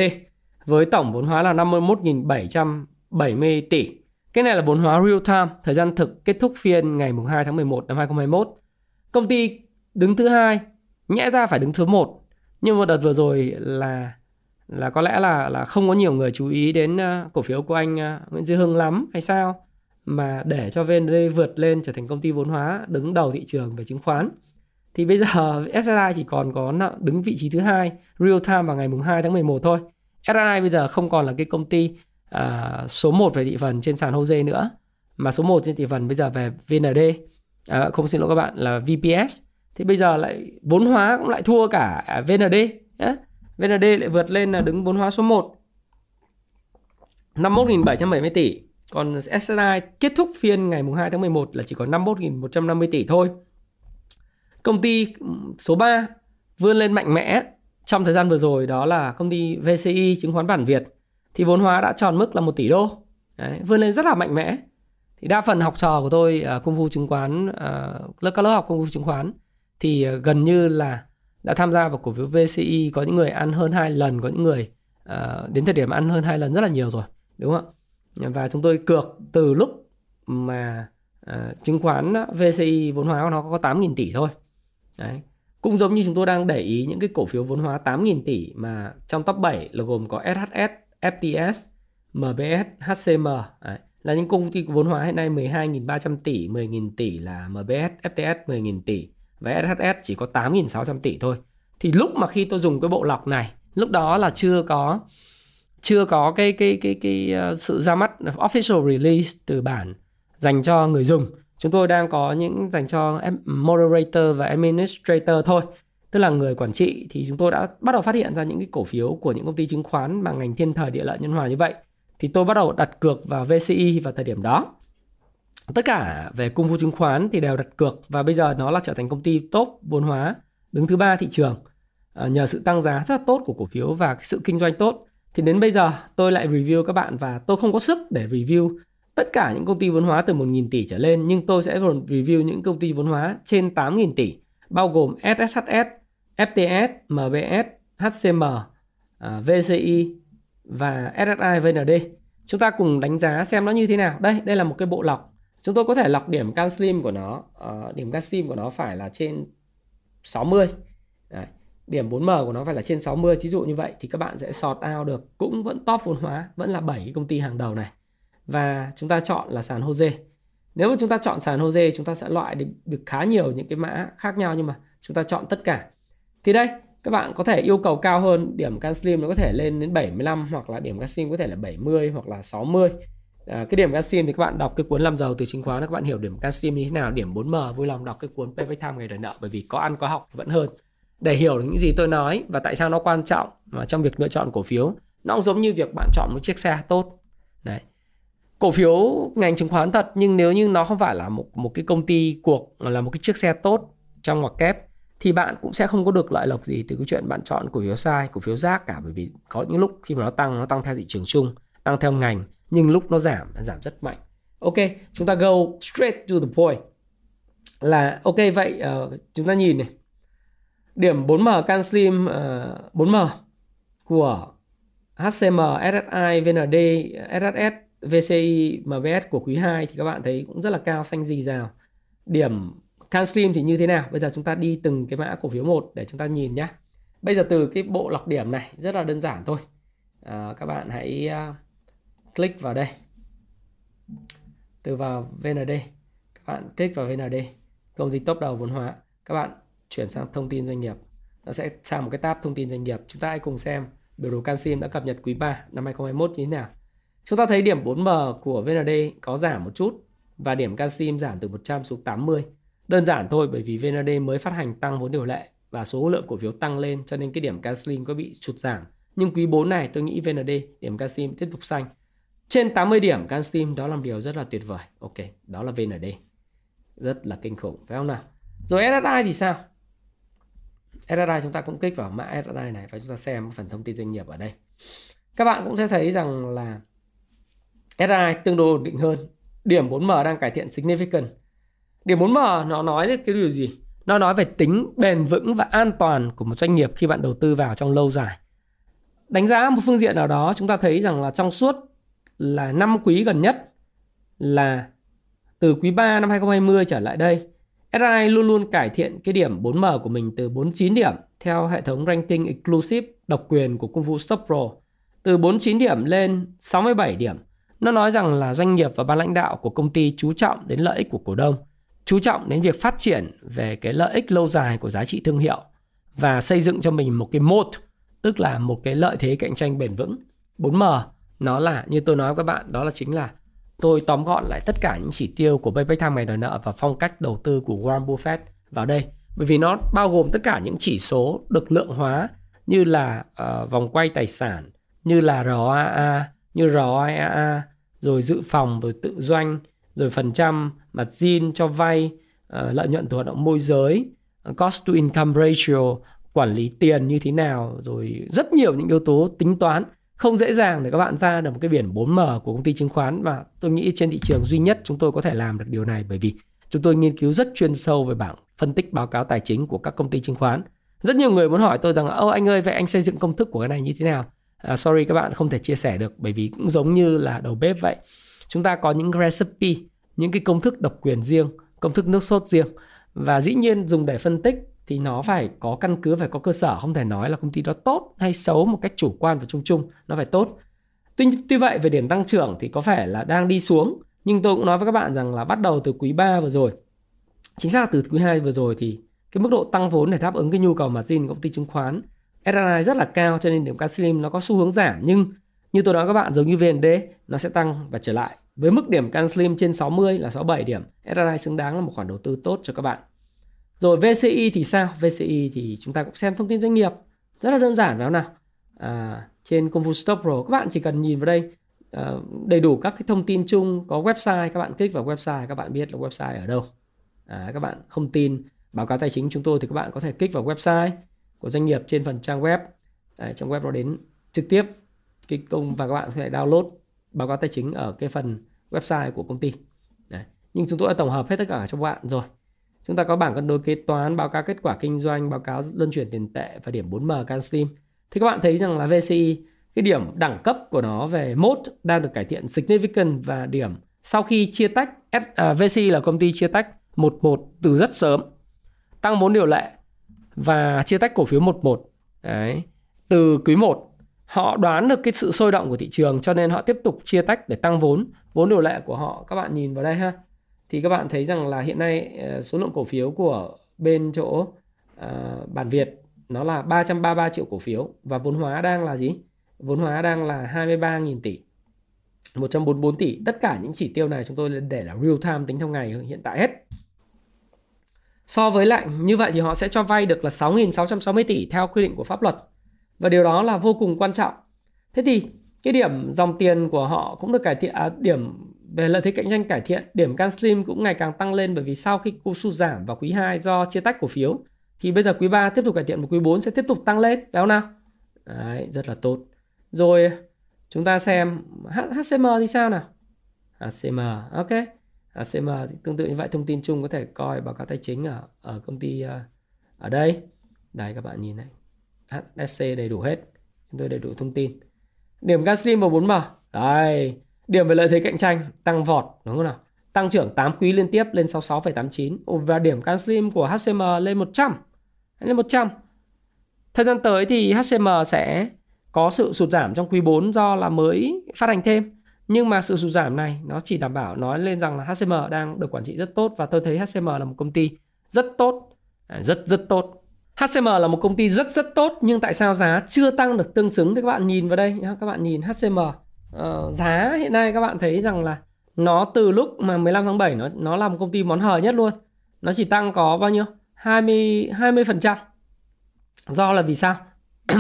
với tổng vốn hóa là 51.770 tỷ. Cái này là vốn hóa real time thời gian thực kết thúc phiên ngày 2 tháng 11 năm 2021 công ty đứng thứ hai nhẽ ra phải đứng thứ một. Nhưng mà đợt vừa rồi là là có lẽ là là không có nhiều người chú ý đến uh, cổ phiếu của anh uh, Nguyễn Duy Hưng lắm hay sao? Mà để cho VND vượt lên trở thành công ty vốn hóa đứng đầu thị trường về chứng khoán thì bây giờ SSI chỉ còn có đứng vị trí thứ hai real time vào ngày mùng 2 tháng 11 thôi. SSI bây giờ không còn là cái công ty uh, số 1 về thị phần trên sàn HOSE nữa mà số 1 trên thị phần bây giờ về VND à, không xin lỗi các bạn là VPS thì bây giờ lại vốn hóa cũng lại thua cả VND nhé. VND lại vượt lên là đứng vốn hóa số 1 51.770 tỷ. Còn SSI kết thúc phiên ngày mùng 2 tháng 11 là chỉ có 51.150 tỷ thôi công ty ừ, số 3 vươn lên mạnh mẽ trong thời gian vừa rồi đó là công ty VCI chứng khoán bản Việt. Thì vốn hóa đã tròn mức là 1 tỷ đô. Đấy, vươn lên rất là mạnh mẽ. Thì đa phần học trò của tôi ở công vụ chứng khoán uh, lớp các lớp học công vụ chứng khoán thì uh, gần như là đã tham gia vào cổ phiếu VCI có những người ăn hơn hai lần có những người uh, đến thời điểm ăn hơn hai lần rất là nhiều rồi đúng không ạ? Và chúng tôi cược từ lúc mà uh, chứng khoán VCI vốn hóa của nó có 8.000 tỷ thôi. Đấy. cũng giống như chúng tôi đang để ý những cái cổ phiếu vốn hóa 8.000 tỷ mà trong top 7 là gồm có SHS, FTS, MBS, HCM Đấy. là những công ty vốn hóa hiện nay 12.300 tỷ, 10.000 tỷ là MBS, FTS 10.000 tỷ và SHS chỉ có 8.600 tỷ thôi. Thì lúc mà khi tôi dùng cái bộ lọc này, lúc đó là chưa có chưa có cái cái cái cái, cái sự ra mắt official release từ bản dành cho người dùng. Chúng tôi đang có những dành cho moderator và administrator thôi. Tức là người quản trị thì chúng tôi đã bắt đầu phát hiện ra những cái cổ phiếu của những công ty chứng khoán bằng ngành thiên thời địa lợi nhân hòa như vậy. Thì tôi bắt đầu đặt cược vào VCI vào thời điểm đó tất cả về cung phu chứng khoán thì đều đặt cược và bây giờ nó là trở thành công ty top vốn hóa, đứng thứ ba thị trường ờ, nhờ sự tăng giá rất là tốt của cổ phiếu và cái sự kinh doanh tốt thì đến bây giờ tôi lại review các bạn và tôi không có sức để review tất cả những công ty vốn hóa từ 1.000 tỷ trở lên nhưng tôi sẽ review những công ty vốn hóa trên 8.000 tỷ bao gồm SSHS, FTS, MBS, HCM, à, VCI và SSI VND. Chúng ta cùng đánh giá xem nó như thế nào. Đây, đây là một cái bộ lọc. Chúng tôi có thể lọc điểm CanSlim của nó, ờ, điểm can slim của nó phải là trên 60. Đấy. Điểm 4M của nó phải là trên 60. Thí dụ như vậy thì các bạn sẽ sort out được cũng vẫn top vốn hóa, vẫn là 7 công ty hàng đầu này. Và chúng ta chọn là sàn Hose. Nếu mà chúng ta chọn sàn Hose chúng ta sẽ loại được, khá nhiều những cái mã khác nhau nhưng mà chúng ta chọn tất cả. Thì đây, các bạn có thể yêu cầu cao hơn điểm can slim nó có thể lên đến 75 hoặc là điểm can slim có thể là 70 hoặc là 60 à, cái điểm can slim thì các bạn đọc cái cuốn làm giàu từ chứng khoán các bạn hiểu điểm can slim như thế nào điểm 4M vui lòng đọc cái cuốn Payback Time ngày đòi nợ bởi vì có ăn có học vẫn hơn để hiểu được những gì tôi nói và tại sao nó quan trọng mà trong việc lựa chọn cổ phiếu nó cũng giống như việc bạn chọn một chiếc xe tốt đấy cổ phiếu ngành chứng khoán thật nhưng nếu như nó không phải là một một cái công ty cuộc mà là một cái chiếc xe tốt trong ngoặc kép thì bạn cũng sẽ không có được lợi lộc gì từ cái chuyện bạn chọn cổ phiếu sai, cổ phiếu rác cả bởi vì có những lúc khi mà nó tăng nó tăng theo thị trường chung, tăng theo ngành nhưng lúc nó giảm nó giảm rất mạnh. Ok, chúng ta go straight to the point. Là ok vậy uh, chúng ta nhìn này. Điểm 4M CanSlim uh, ờ, 4M của HCM, SSI, VND, SSS, VCI, MBS của quý 2 thì các bạn thấy cũng rất là cao xanh dì rào. Điểm CanSlim thì như thế nào? Bây giờ chúng ta đi từng cái mã cổ phiếu một để chúng ta nhìn nhé. Bây giờ từ cái bộ lọc điểm này rất là đơn giản thôi. À, các bạn hãy uh, click vào đây. Từ vào VND. Các bạn click vào VND. Công ty top đầu vốn hóa. Các bạn chuyển sang thông tin doanh nghiệp. Nó sẽ sang một cái tab thông tin doanh nghiệp. Chúng ta hãy cùng xem biểu đồ CanSlim đã cập nhật quý 3 năm 2021 như thế nào. Chúng ta thấy điểm 4M của VND có giảm một chút và điểm Casim giảm từ 100 xuống 80 Đơn giản thôi bởi vì VND mới phát hành tăng vốn điều lệ và số lượng cổ phiếu tăng lên cho nên cái điểm Casim có bị sụt giảm. Nhưng quý 4 này tôi nghĩ VND điểm Casim tiếp tục xanh. Trên 80 điểm Casim đó là một điều rất là tuyệt vời. Ok, đó là VND. Rất là kinh khủng phải không nào? Rồi SSI thì sao? SSI chúng ta cũng kích vào mã SSI này và chúng ta xem phần thông tin doanh nghiệp ở đây. Các bạn cũng sẽ thấy rằng là SI tương đối ổn định hơn. Điểm 4M đang cải thiện significant Điểm 4M nó nói cái điều gì? Nó nói về tính bền vững và an toàn của một doanh nghiệp khi bạn đầu tư vào trong lâu dài. Đánh giá một phương diện nào đó chúng ta thấy rằng là trong suốt là năm quý gần nhất là từ quý 3 năm 2020 trở lại đây, SI luôn luôn cải thiện cái điểm 4M của mình từ 49 điểm theo hệ thống ranking exclusive độc quyền của công vụ Stop Pro từ 49 điểm lên 67 điểm. Nó nói rằng là doanh nghiệp và ban lãnh đạo của công ty chú trọng đến lợi ích của cổ đông chú trọng đến việc phát triển về cái lợi ích lâu dài của giá trị thương hiệu và xây dựng cho mình một cái moat, tức là một cái lợi thế cạnh tranh bền vững. 4M nó là như tôi nói với các bạn đó là chính là tôi tóm gọn lại tất cả những chỉ tiêu của Payback Time ngày đòi nợ và phong cách đầu tư của Warren Buffett vào đây bởi vì nó bao gồm tất cả những chỉ số được lượng hóa như là uh, vòng quay tài sản như là ROAA như ROIA rồi dự phòng rồi tự doanh rồi phần trăm mặt zin cho vay, uh, lợi nhuận từ hoạt động môi giới, ờ, cost to income ratio, quản lý tiền như thế nào, rồi rất nhiều những yếu tố tính toán không dễ dàng để các bạn ra được một cái biển 4M của công ty chứng khoán và tôi nghĩ trên thị trường duy nhất chúng tôi có thể làm được điều này bởi vì chúng tôi nghiên cứu rất chuyên sâu về bảng phân tích báo cáo tài chính của các công ty chứng khoán. Rất nhiều người muốn hỏi tôi rằng ô anh ơi vậy anh xây dựng công thức của cái này như thế nào? À, sorry các bạn không thể chia sẻ được bởi vì cũng giống như là đầu bếp vậy. Chúng ta có những recipe những cái công thức độc quyền riêng công thức nước sốt riêng và dĩ nhiên dùng để phân tích thì nó phải có căn cứ phải có cơ sở không thể nói là công ty đó tốt hay xấu một cách chủ quan và chung chung nó phải tốt tuy, tuy vậy về điểm tăng trưởng thì có vẻ là đang đi xuống nhưng tôi cũng nói với các bạn rằng là bắt đầu từ quý 3 vừa rồi chính xác là từ quý 2 vừa rồi thì cái mức độ tăng vốn để đáp ứng cái nhu cầu margin của công ty chứng khoán SRI rất là cao cho nên điểm Caslim nó có xu hướng giảm nhưng như tôi nói các bạn giống như VND nó sẽ tăng và trở lại với mức điểm CanSlim trên 60 là 67 điểm, SRI xứng đáng là một khoản đầu tư tốt cho các bạn. Rồi VCI thì sao? VCI thì chúng ta cũng xem thông tin doanh nghiệp. Rất là đơn giản phải không nào? À, trên Công vụ Stop Pro các bạn chỉ cần nhìn vào đây à, đầy đủ các cái thông tin chung có website các bạn click vào website các bạn biết là website ở đâu à, các bạn không tin báo cáo tài chính chúng tôi thì các bạn có thể click vào website của doanh nghiệp trên phần trang web. À, trong web nó đến trực tiếp cái công và các bạn có thể download báo cáo tài chính ở cái phần website của công ty. Đấy. nhưng chúng tôi đã tổng hợp hết tất cả cho các bạn rồi. Chúng ta có bảng cân đối kế toán báo cáo kết quả kinh doanh báo cáo luân chuyển tiền tệ và điểm 4M CanSlim thì các bạn thấy rằng là VCI cái điểm đẳng cấp của nó về mốt đang được cải thiện significant và điểm sau khi chia tách à, VCI là công ty chia tách 11 từ rất sớm tăng vốn điều lệ và chia tách cổ phiếu 11 đấy từ quý 1 họ đoán được cái sự sôi động của thị trường cho nên họ tiếp tục chia tách để tăng vốn vốn điều lệ của họ các bạn nhìn vào đây ha thì các bạn thấy rằng là hiện nay ờ, số lượng cổ phiếu của bên chỗ uh, bản Việt nó là 333 triệu cổ phiếu và vốn hóa đang là gì? Vốn hóa đang là 23.000 tỷ. 144 tỷ. Tất cả những chỉ tiêu này chúng tôi để là real time tính theo ngày hiện tại hết. So với lại như vậy thì họ sẽ cho vay được là 6.660 tỷ theo quy định của pháp luật. Và điều đó là vô cùng quan trọng. Thế thì cái điểm dòng tiền của họ cũng được cải thiện à, điểm về lợi thế cạnh tranh cải thiện, điểm CanSlim cũng ngày càng tăng lên bởi vì sau khi cú sụt giảm vào quý 2 do chia tách cổ phiếu thì bây giờ quý 3 tiếp tục cải thiện và quý 4 sẽ tiếp tục tăng lên, phải không nào? Đấy, rất là tốt. Rồi chúng ta xem HCM thì sao nào? HCM, ok. À, HCM tương tự như vậy thông tin chung có thể coi báo cáo tài chính ở ở công ty à, ở đây. Đây các bạn nhìn này. HSC đầy đủ hết. Chúng tôi đầy đủ thông tin. Điểm Gaslim vào 4M. Đây, Điểm về lợi thế cạnh tranh tăng vọt đúng không nào? Tăng trưởng 8 quý liên tiếp lên 66,89 và điểm Gaslim của HCM lên 100. Lên 100. Thời gian tới thì HCM sẽ có sự sụt giảm trong quý 4 do là mới phát hành thêm. Nhưng mà sự sụt giảm này nó chỉ đảm bảo nói lên rằng là HCM đang được quản trị rất tốt và tôi thấy HCM là một công ty rất tốt, à, rất rất tốt. HCM là một công ty rất rất tốt nhưng tại sao giá chưa tăng được tương xứng thì các bạn nhìn vào đây nhá, các bạn nhìn HCM uh, ờ, giá hiện nay các bạn thấy rằng là nó từ lúc mà 15 tháng 7 nó nó là một công ty món hời nhất luôn. Nó chỉ tăng có bao nhiêu? 20 20%. Do là vì sao?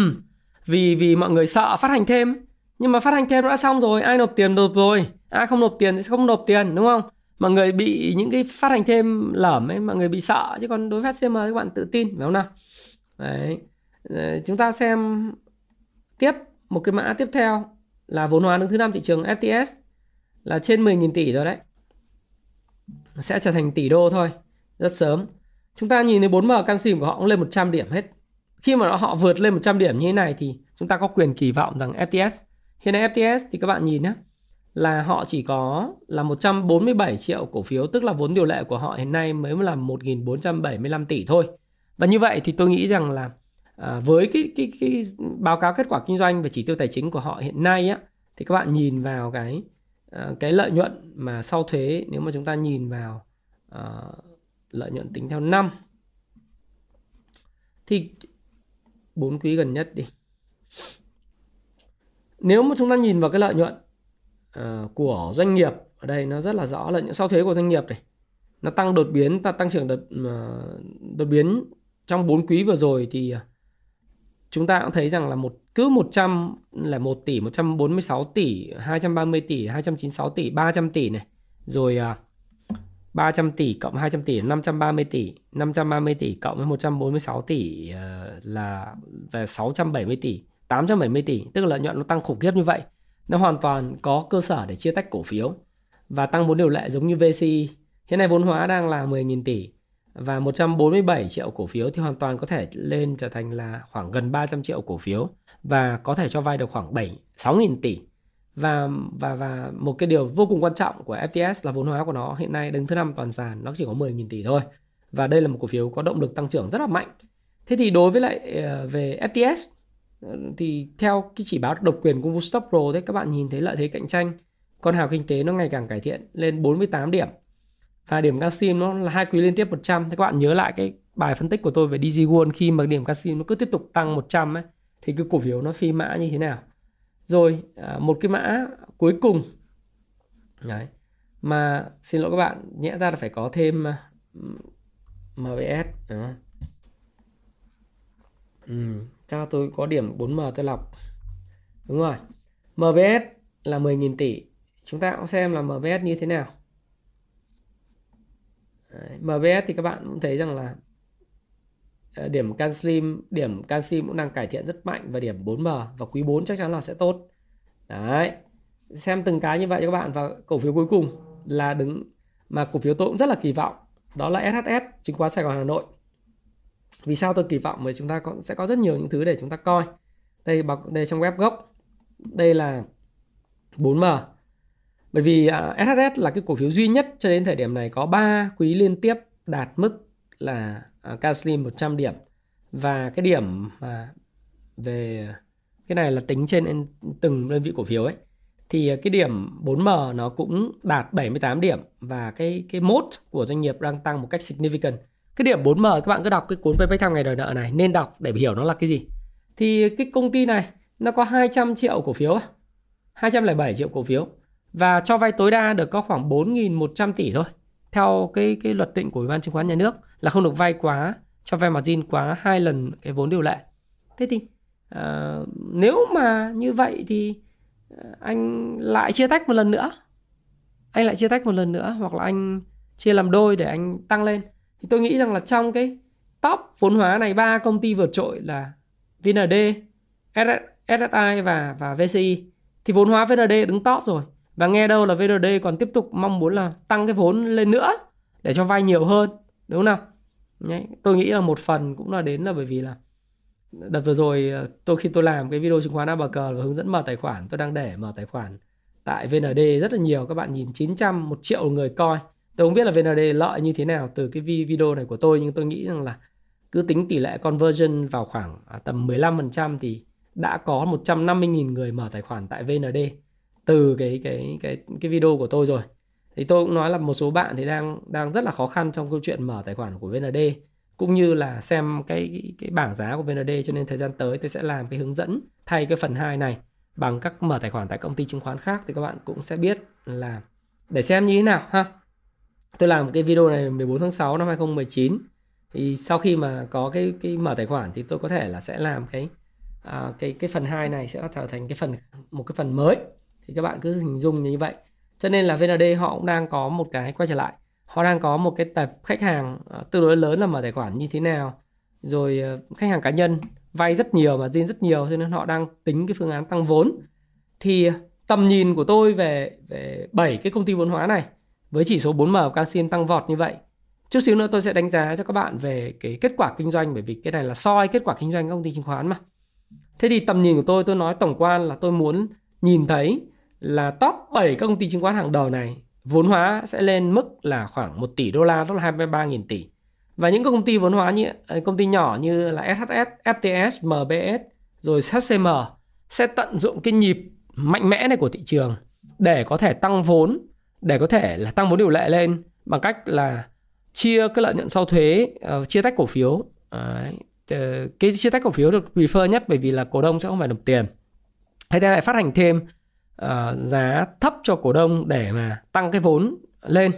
vì vì mọi người sợ phát hành thêm nhưng mà phát hành thêm đã xong rồi ai nộp tiền nộp rồi ai không nộp tiền thì không nộp tiền đúng không mọi người bị những cái phát hành thêm lởm ấy mọi người bị sợ chứ còn đối với HCM các bạn tự tin phải không nào đấy ờ, chúng ta xem tiếp một cái mã tiếp theo là vốn hóa đứng thứ năm thị trường FTS là trên 10.000 tỷ rồi đấy. Sẽ trở thành tỷ đô thôi, rất sớm. Chúng ta nhìn thấy 4M canxim của họ cũng lên 100 điểm hết. Khi mà họ vượt lên 100 điểm như thế này thì chúng ta có quyền kỳ vọng rằng FTS hiện nay FTS thì các bạn nhìn nhé là họ chỉ có là 147 triệu cổ phiếu tức là vốn điều lệ của họ hiện nay mới là 1.475 tỷ thôi. Và như vậy thì tôi nghĩ rằng là à, với cái, cái cái báo cáo kết quả kinh doanh và chỉ tiêu tài chính của họ hiện nay á thì các bạn nhìn vào cái à, cái lợi nhuận mà sau thuế nếu mà chúng ta nhìn vào à, lợi nhuận tính theo năm thì bốn quý gần nhất đi nếu mà chúng ta nhìn vào cái lợi nhuận uh, của doanh nghiệp ở đây nó rất là rõ lợi nhuận sau thuế của doanh nghiệp này nó tăng đột biến ta tăng trưởng đột ờ, đột biến trong 4 quý vừa rồi thì ờ, chúng ta cũng thấy rằng là một cứ 100 là 1 tỷ, 146 tỷ, 230 tỷ, 296 tỷ, 300 tỷ này. Rồi 300 tỷ cộng 200 tỷ 530 tỷ, 530 tỷ cộng với 146 tỷ là về 670 tỷ, 870 tỷ, tức là lợi nhuận nó tăng khủng khiếp như vậy. Nó hoàn toàn có cơ sở để chia tách cổ phiếu và tăng vốn điều lệ giống như VCI. Hiện nay vốn hóa đang là 10.000 tỷ và 147 triệu cổ phiếu thì hoàn toàn có thể lên trở thành là khoảng gần 300 triệu cổ phiếu và có thể cho vay được khoảng 7 6.000 tỷ. Và và và một cái điều vô cùng quan trọng của FTS là vốn hóa của nó hiện nay đứng thứ năm toàn sàn nó chỉ có 10.000 tỷ thôi. Và đây là một cổ phiếu có động lực tăng trưởng rất là mạnh. Thế thì đối với lại ờ, về FTS thì theo cái chỉ báo độc quyền của Vostok Pro đấy các bạn nhìn thấy lợi thế cạnh tranh. Con hào kinh tế nó ngày càng cải thiện, lên 48 điểm. Và điểm Casim nó là hai quý liên tiếp 100 thì các bạn nhớ lại cái bài phân tích của tôi về DG World khi mà điểm Casim nó cứ tiếp tục tăng 100 ấy, thì cái cổ phiếu nó phi mã như thế nào? Rồi à, một cái mã cuối cùng. Đấy. Mà, xin lỗi các bạn, nhẽ ra là phải có thêm à, MVS đó. Ừ, chắc là tôi có điểm 4M tôi lọc đúng rồi MVS là 10.000 tỷ chúng ta cũng xem là MVS như thế nào Đấy, MVS thì các bạn cũng thấy rằng là ờ, điểm CanSlim, điểm CanSlim cũng đang cải thiện rất mạnh và điểm 4M và quý 4 chắc chắn là sẽ tốt. Đấy. Xem từng cái như vậy cho các bạn và cổ phiếu cuối cùng là đứng mà cổ phiếu tôi cũng rất là kỳ vọng đó là SHS chứng khoán Sài Gòn Hà Nội vì sao tôi kỳ vọng mà chúng ta có, sẽ có rất nhiều những thứ để chúng ta coi? Đây đây trong web gốc. Đây là 4M bởi vì à, uh, SHS là cái cổ phiếu duy nhất cho đến thời điểm này có 3 quý liên tiếp đạt mức là à, uh, Caslim 100 điểm. Và cái điểm mà về cái này là tính trên từng đơn vị cổ phiếu ấy. Thì à, cái điểm 4M nó cũng đạt 78 điểm và cái cái mốt của doanh nghiệp đang tăng một cách significant. Cái điểm 4M các bạn cứ đọc cái cuốn Payback Time ngày đòi nợ này nên đọc để hiểu nó là cái gì. Thì cái công ty này nó có 200 triệu cổ phiếu 207 triệu cổ phiếu và cho vay tối đa được có khoảng 4.100 tỷ thôi. Theo cái cái luật định của Ủy ban chứng khoán nhà nước là không được vay quá cho vay margin quá hai lần cái vốn điều lệ. Thế thì uh, nếu mà như vậy thì ờ, anh lại chia tách một lần nữa anh lại chia tách một lần nữa hoặc là anh chia làm đôi để anh tăng lên thì tôi nghĩ rằng là trong cái top vốn hóa này ba công ty vượt trội là VND, SSI và và VCI thì vốn hóa VND đứng top rồi. Và nghe đâu là VND còn tiếp tục mong muốn là tăng cái vốn lên nữa để cho vay nhiều hơn đúng không nào? Tôi nghĩ là một phần cũng là đến là bởi vì là đợt vừa rồi ờ, tôi khi tôi làm cái video chứng khoán ABG và hướng dẫn mở tài khoản tôi đang để mở tài khoản tại VND rất là nhiều. Các bạn nhìn 900 một triệu người coi tôi không biết là VND lợi như thế nào từ cái video này của tôi, nhưng tôi nghĩ rằng là cứ tính tỷ lệ conversion vào khoảng à, tầm 15% thì đã có 150.000 người mở tài khoản tại VND từ cái cái cái cái video của tôi rồi. Thì tôi cũng nói là một số bạn thì đang đang rất là khó khăn trong câu chuyện mở tài khoản của VND cũng như là xem cái cái bảng giá của VND cho nên thời gian tới tôi sẽ làm cái hướng dẫn thay cái phần 2 này bằng các mở tài khoản tại công ty chứng khoán khác thì các bạn cũng sẽ biết là để xem như thế nào ha. Tôi làm cái video này 14 tháng 6 năm 2019 thì sau khi mà có cái cái mở tài khoản thì tôi có thể là sẽ làm cái à, cái cái phần 2 này sẽ trở thành cái phần một cái phần mới. Thì các bạn cứ hình dung như vậy. Cho nên là VND họ cũng đang có một cái quay trở lại. Họ đang có một cái tập khách hàng à, tương đối lớn là mở tài khoản như thế nào. Rồi à, khách hàng cá nhân vay rất nhiều mà riêng rất nhiều cho nên họ đang tính cái phương án tăng vốn. Thì tầm nhìn của tôi về về bảy cái công ty vốn hóa này với chỉ số 4M Casim tăng vọt như vậy chút xíu nữa tôi sẽ đánh giá cho các bạn về cái kết quả kinh doanh bởi vì cái này là soi kết quả kinh doanh công ty chứng khoán mà thế thì tầm nhìn của tôi tôi nói tổng quan là tôi muốn nhìn thấy là top 7 công ty chứng khoán hàng đầu này vốn hóa sẽ lên mức là khoảng 1 tỷ đô la tức là 23.000 tỷ. Và những công ty vốn hóa như à, công ty nhỏ như là SHS, FTS, MBS rồi HCM sẽ tận dụng cái nhịp mạnh mẽ này của thị trường để có thể tăng vốn, để có thể là tăng vốn điều lệ lên bằng cách là chia cái lợi nhuận sau thuế, uh, chia tách cổ phiếu. Đấy. Ờ, cái chia tách cổ phiếu được prefer nhất bởi vì là cổ đông sẽ không phải nộp tiền. Hay thế lại phát hành thêm uh, giá thấp cho cổ đông để mà tăng cái vốn lên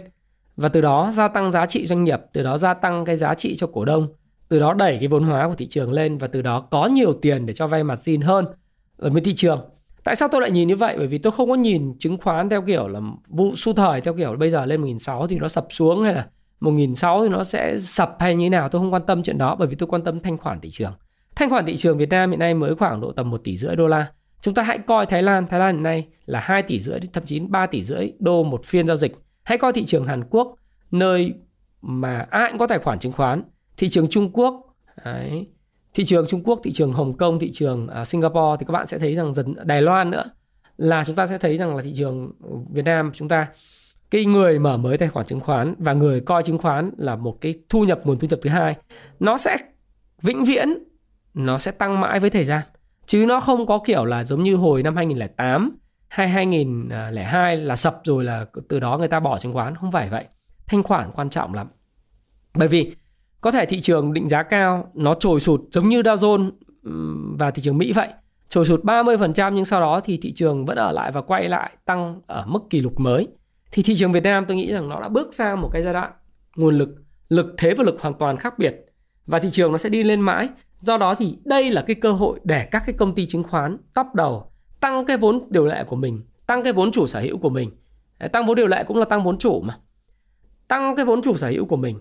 và từ đó gia tăng giá trị doanh nghiệp, từ đó gia tăng cái giá trị cho cổ đông, từ đó đẩy cái vốn hóa của thị trường lên và từ đó có nhiều tiền để cho vay mặt xin hơn ở bên thị trường. Tại sao tôi lại nhìn như vậy? Bởi vì tôi không có nhìn chứng khoán theo kiểu là vụ su thời theo kiểu bây giờ lên 1.600 thì nó sập xuống hay là 1.600 thì nó sẽ sập hay như thế nào. Tôi không quan tâm chuyện đó bởi vì tôi quan tâm thanh khoản thị trường. Thanh khoản thị trường Việt Nam hiện nay mới khoảng độ tầm 1 tỷ rưỡi đô la. Chúng ta hãy coi Thái Lan, Thái Lan hiện nay là 2 tỷ rưỡi thậm chí 3 tỷ rưỡi đô một phiên giao dịch. Hãy coi thị trường Hàn Quốc nơi mà ai cũng có tài khoản chứng khoán, thị trường Trung Quốc, đấy, thị trường Trung Quốc, thị trường Hồng Kông, thị trường à, Singapore thì các bạn sẽ thấy rằng dần Đài Loan nữa là chúng ta sẽ thấy rằng là thị trường Việt Nam chúng ta cái người mở mới tài khoản chứng khoán và người coi chứng khoán là một cái thu nhập nguồn thu nhập thứ hai nó sẽ vĩnh viễn nó sẽ tăng mãi với thời gian. Chứ nó không có kiểu là giống như hồi năm 2008 hay 2002 là sập rồi là từ đó người ta bỏ chứng khoán. Không phải vậy. Thanh khoản quan trọng lắm. Bởi vì có thể thị trường định giá cao nó trồi sụt giống như Dow Jones và thị trường Mỹ vậy. Trồi sụt 30% nhưng sau đó thì thị trường vẫn ở lại và quay lại tăng ở mức kỷ lục mới. Thì thị trường Việt Nam tôi nghĩ rằng nó đã bước sang một cái giai đoạn nguồn lực lực thế và lực hoàn toàn khác biệt. Và thị trường nó sẽ đi lên mãi. Do đó thì đây là cái cơ hội để các cái công ty chứng khoán top đầu tăng cái vốn điều lệ của mình, tăng cái vốn chủ sở hữu của mình. Tăng vốn điều lệ cũng là tăng vốn chủ mà. Tăng cái vốn chủ sở hữu của mình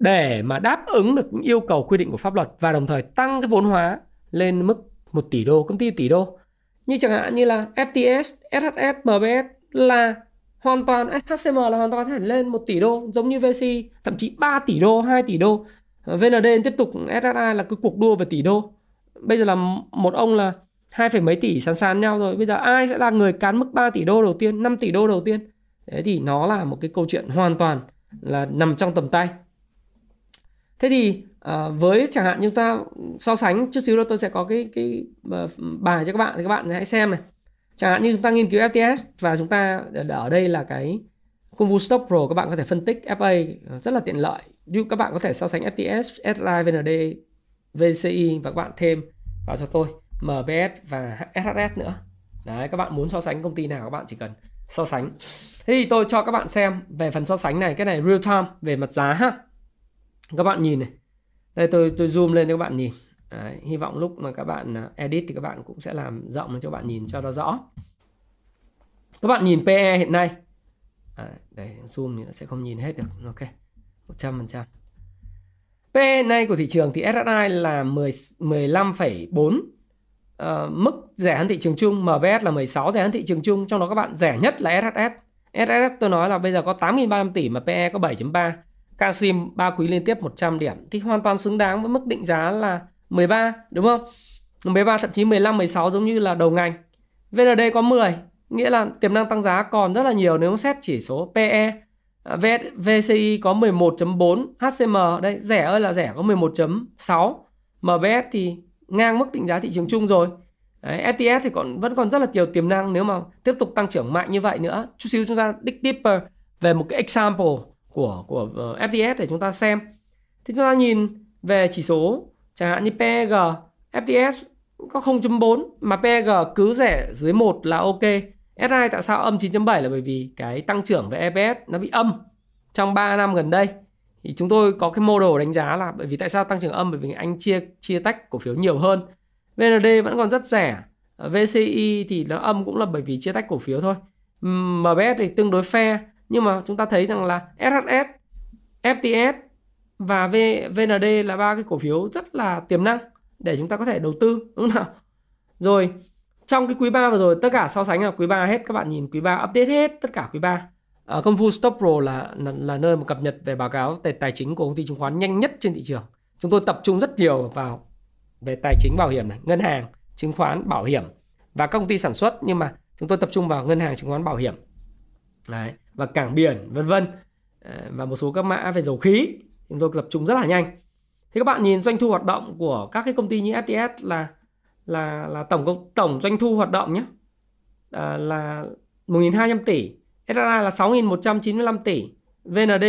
để mà đáp ứng được những yêu cầu quy định của pháp luật và đồng thời tăng cái vốn hóa lên mức 1 tỷ đô, công ty tỷ đô. Như chẳng hạn như là FTS, SHS, MBS là hoàn toàn HCM là hoàn toàn có thể lên 1 tỷ đô giống như VC thậm chí 3 tỷ đô 2 tỷ đô. VND tiếp tục SSI là cái cuộc đua về tỷ đô. Bây giờ là một ông là hai phẩy mấy tỷ sàn sàn nhau rồi. Bây giờ ai sẽ là người cán mức 3 tỷ đô đầu tiên 5 tỷ đô đầu tiên? Thế thì nó là một cái câu chuyện hoàn toàn là nằm trong tầm tay thế thì à, với chẳng hạn như ta so sánh chút xíu đó tôi sẽ có cái cái ờ, bài cho các bạn thì các bạn hãy xem này. Chẳng hạn như chúng ta nghiên cứu FTS và chúng ta ở đây là cái công vụ Stock Pro các bạn có thể phân tích FA ờ, rất là tiện lợi. Như các bạn có thể so sánh FTS, SRI, VND, VCI và các bạn thêm vào cho tôi MBS và SHS nữa. Đấy các bạn muốn so sánh công ty nào các bạn chỉ cần so sánh. Thế thì tôi cho các bạn xem về phần so sánh này cái này real time về mặt giá ha các bạn nhìn này. Đây tôi tôi zoom lên cho các bạn nhìn. Đấy, hy vọng lúc mà các bạn à, edit thì các bạn cũng sẽ làm rộng cho các bạn nhìn cho nó rõ. Các bạn nhìn PE hiện nay. À, đây zoom thì nó sẽ không nhìn hết được. Ok 100% PE hiện nay của thị trường thì SSI là 10 15,4 à, mức rẻ hơn thị trường chung MBS là 16 rẻ hơn thị trường chung. Trong đó các bạn rẻ nhất là SHS SHS tôi nói là bây giờ có 8.300 tỷ mà PE có 7.3 Casim 3 quý liên tiếp 100 điểm. Thì hoàn toàn xứng đáng với mức định giá là 13 đúng không? 13 thậm chí 15 16 giống như là đầu ngành. VND có 10 nghĩa là tiềm năng tăng giá còn rất là nhiều nếu xét chỉ số PE à, VCI có 11.4 HCM đây rẻ ơi là rẻ có 11.6 MBS thì ngang mức định giá thị trường chung rồi. Đấy, STS thì còn vẫn còn rất là nhiều tiềm năng nếu mà tiếp tục tăng trưởng mạnh như vậy nữa. Chút xíu chúng ta dig deeper về một cái example của của ờ, FTS để chúng ta xem. Thì chúng ta nhìn về chỉ số, chẳng hạn như PEG FTS có 0.4 mà PEG cứ rẻ dưới 1 là ok. SI tại sao âm 9.7 là bởi vì cái tăng trưởng về EPS nó bị âm trong 3 năm gần đây. Thì chúng tôi có cái model đánh giá là bởi vì tại sao tăng trưởng âm? Bởi vì anh chia chia tách cổ phiếu nhiều hơn. VND vẫn còn rất rẻ. Ờ, VCI thì nó âm cũng là bởi vì chia tách cổ phiếu thôi. MBS thì tương đối fair nhưng mà chúng ta thấy rằng là SHS FTS và v, VND là ba cái cổ phiếu rất là tiềm năng để chúng ta có thể đầu tư đúng không nào? Rồi trong cái quý 3 vừa rồi tất cả so sánh là quý 3 hết các bạn nhìn quý 3 update hết tất cả quý 3 ở ờ, công phu Stop Pro là, là là nơi mà cập nhật về báo cáo tài, tài chính của công ty chứng khoán nhanh nhất trên thị trường. Chúng tôi tập trung rất nhiều vào về tài chính bảo hiểm này ngân hàng chứng khoán bảo hiểm và các công ty sản xuất nhưng mà chúng tôi tập trung vào ngân hàng chứng khoán bảo hiểm. Đấy, và cảng biển vân vân. Ờ, và một số các mã về dầu khí. Chúng tôi tập trung rất là nhanh. Thì các bạn nhìn doanh thu hoạt động của các cái công ty như FTS là là là tổng tổng doanh thu hoạt động nhé. À, là 1.200 tỷ. SRI là 6.195 tỷ. VND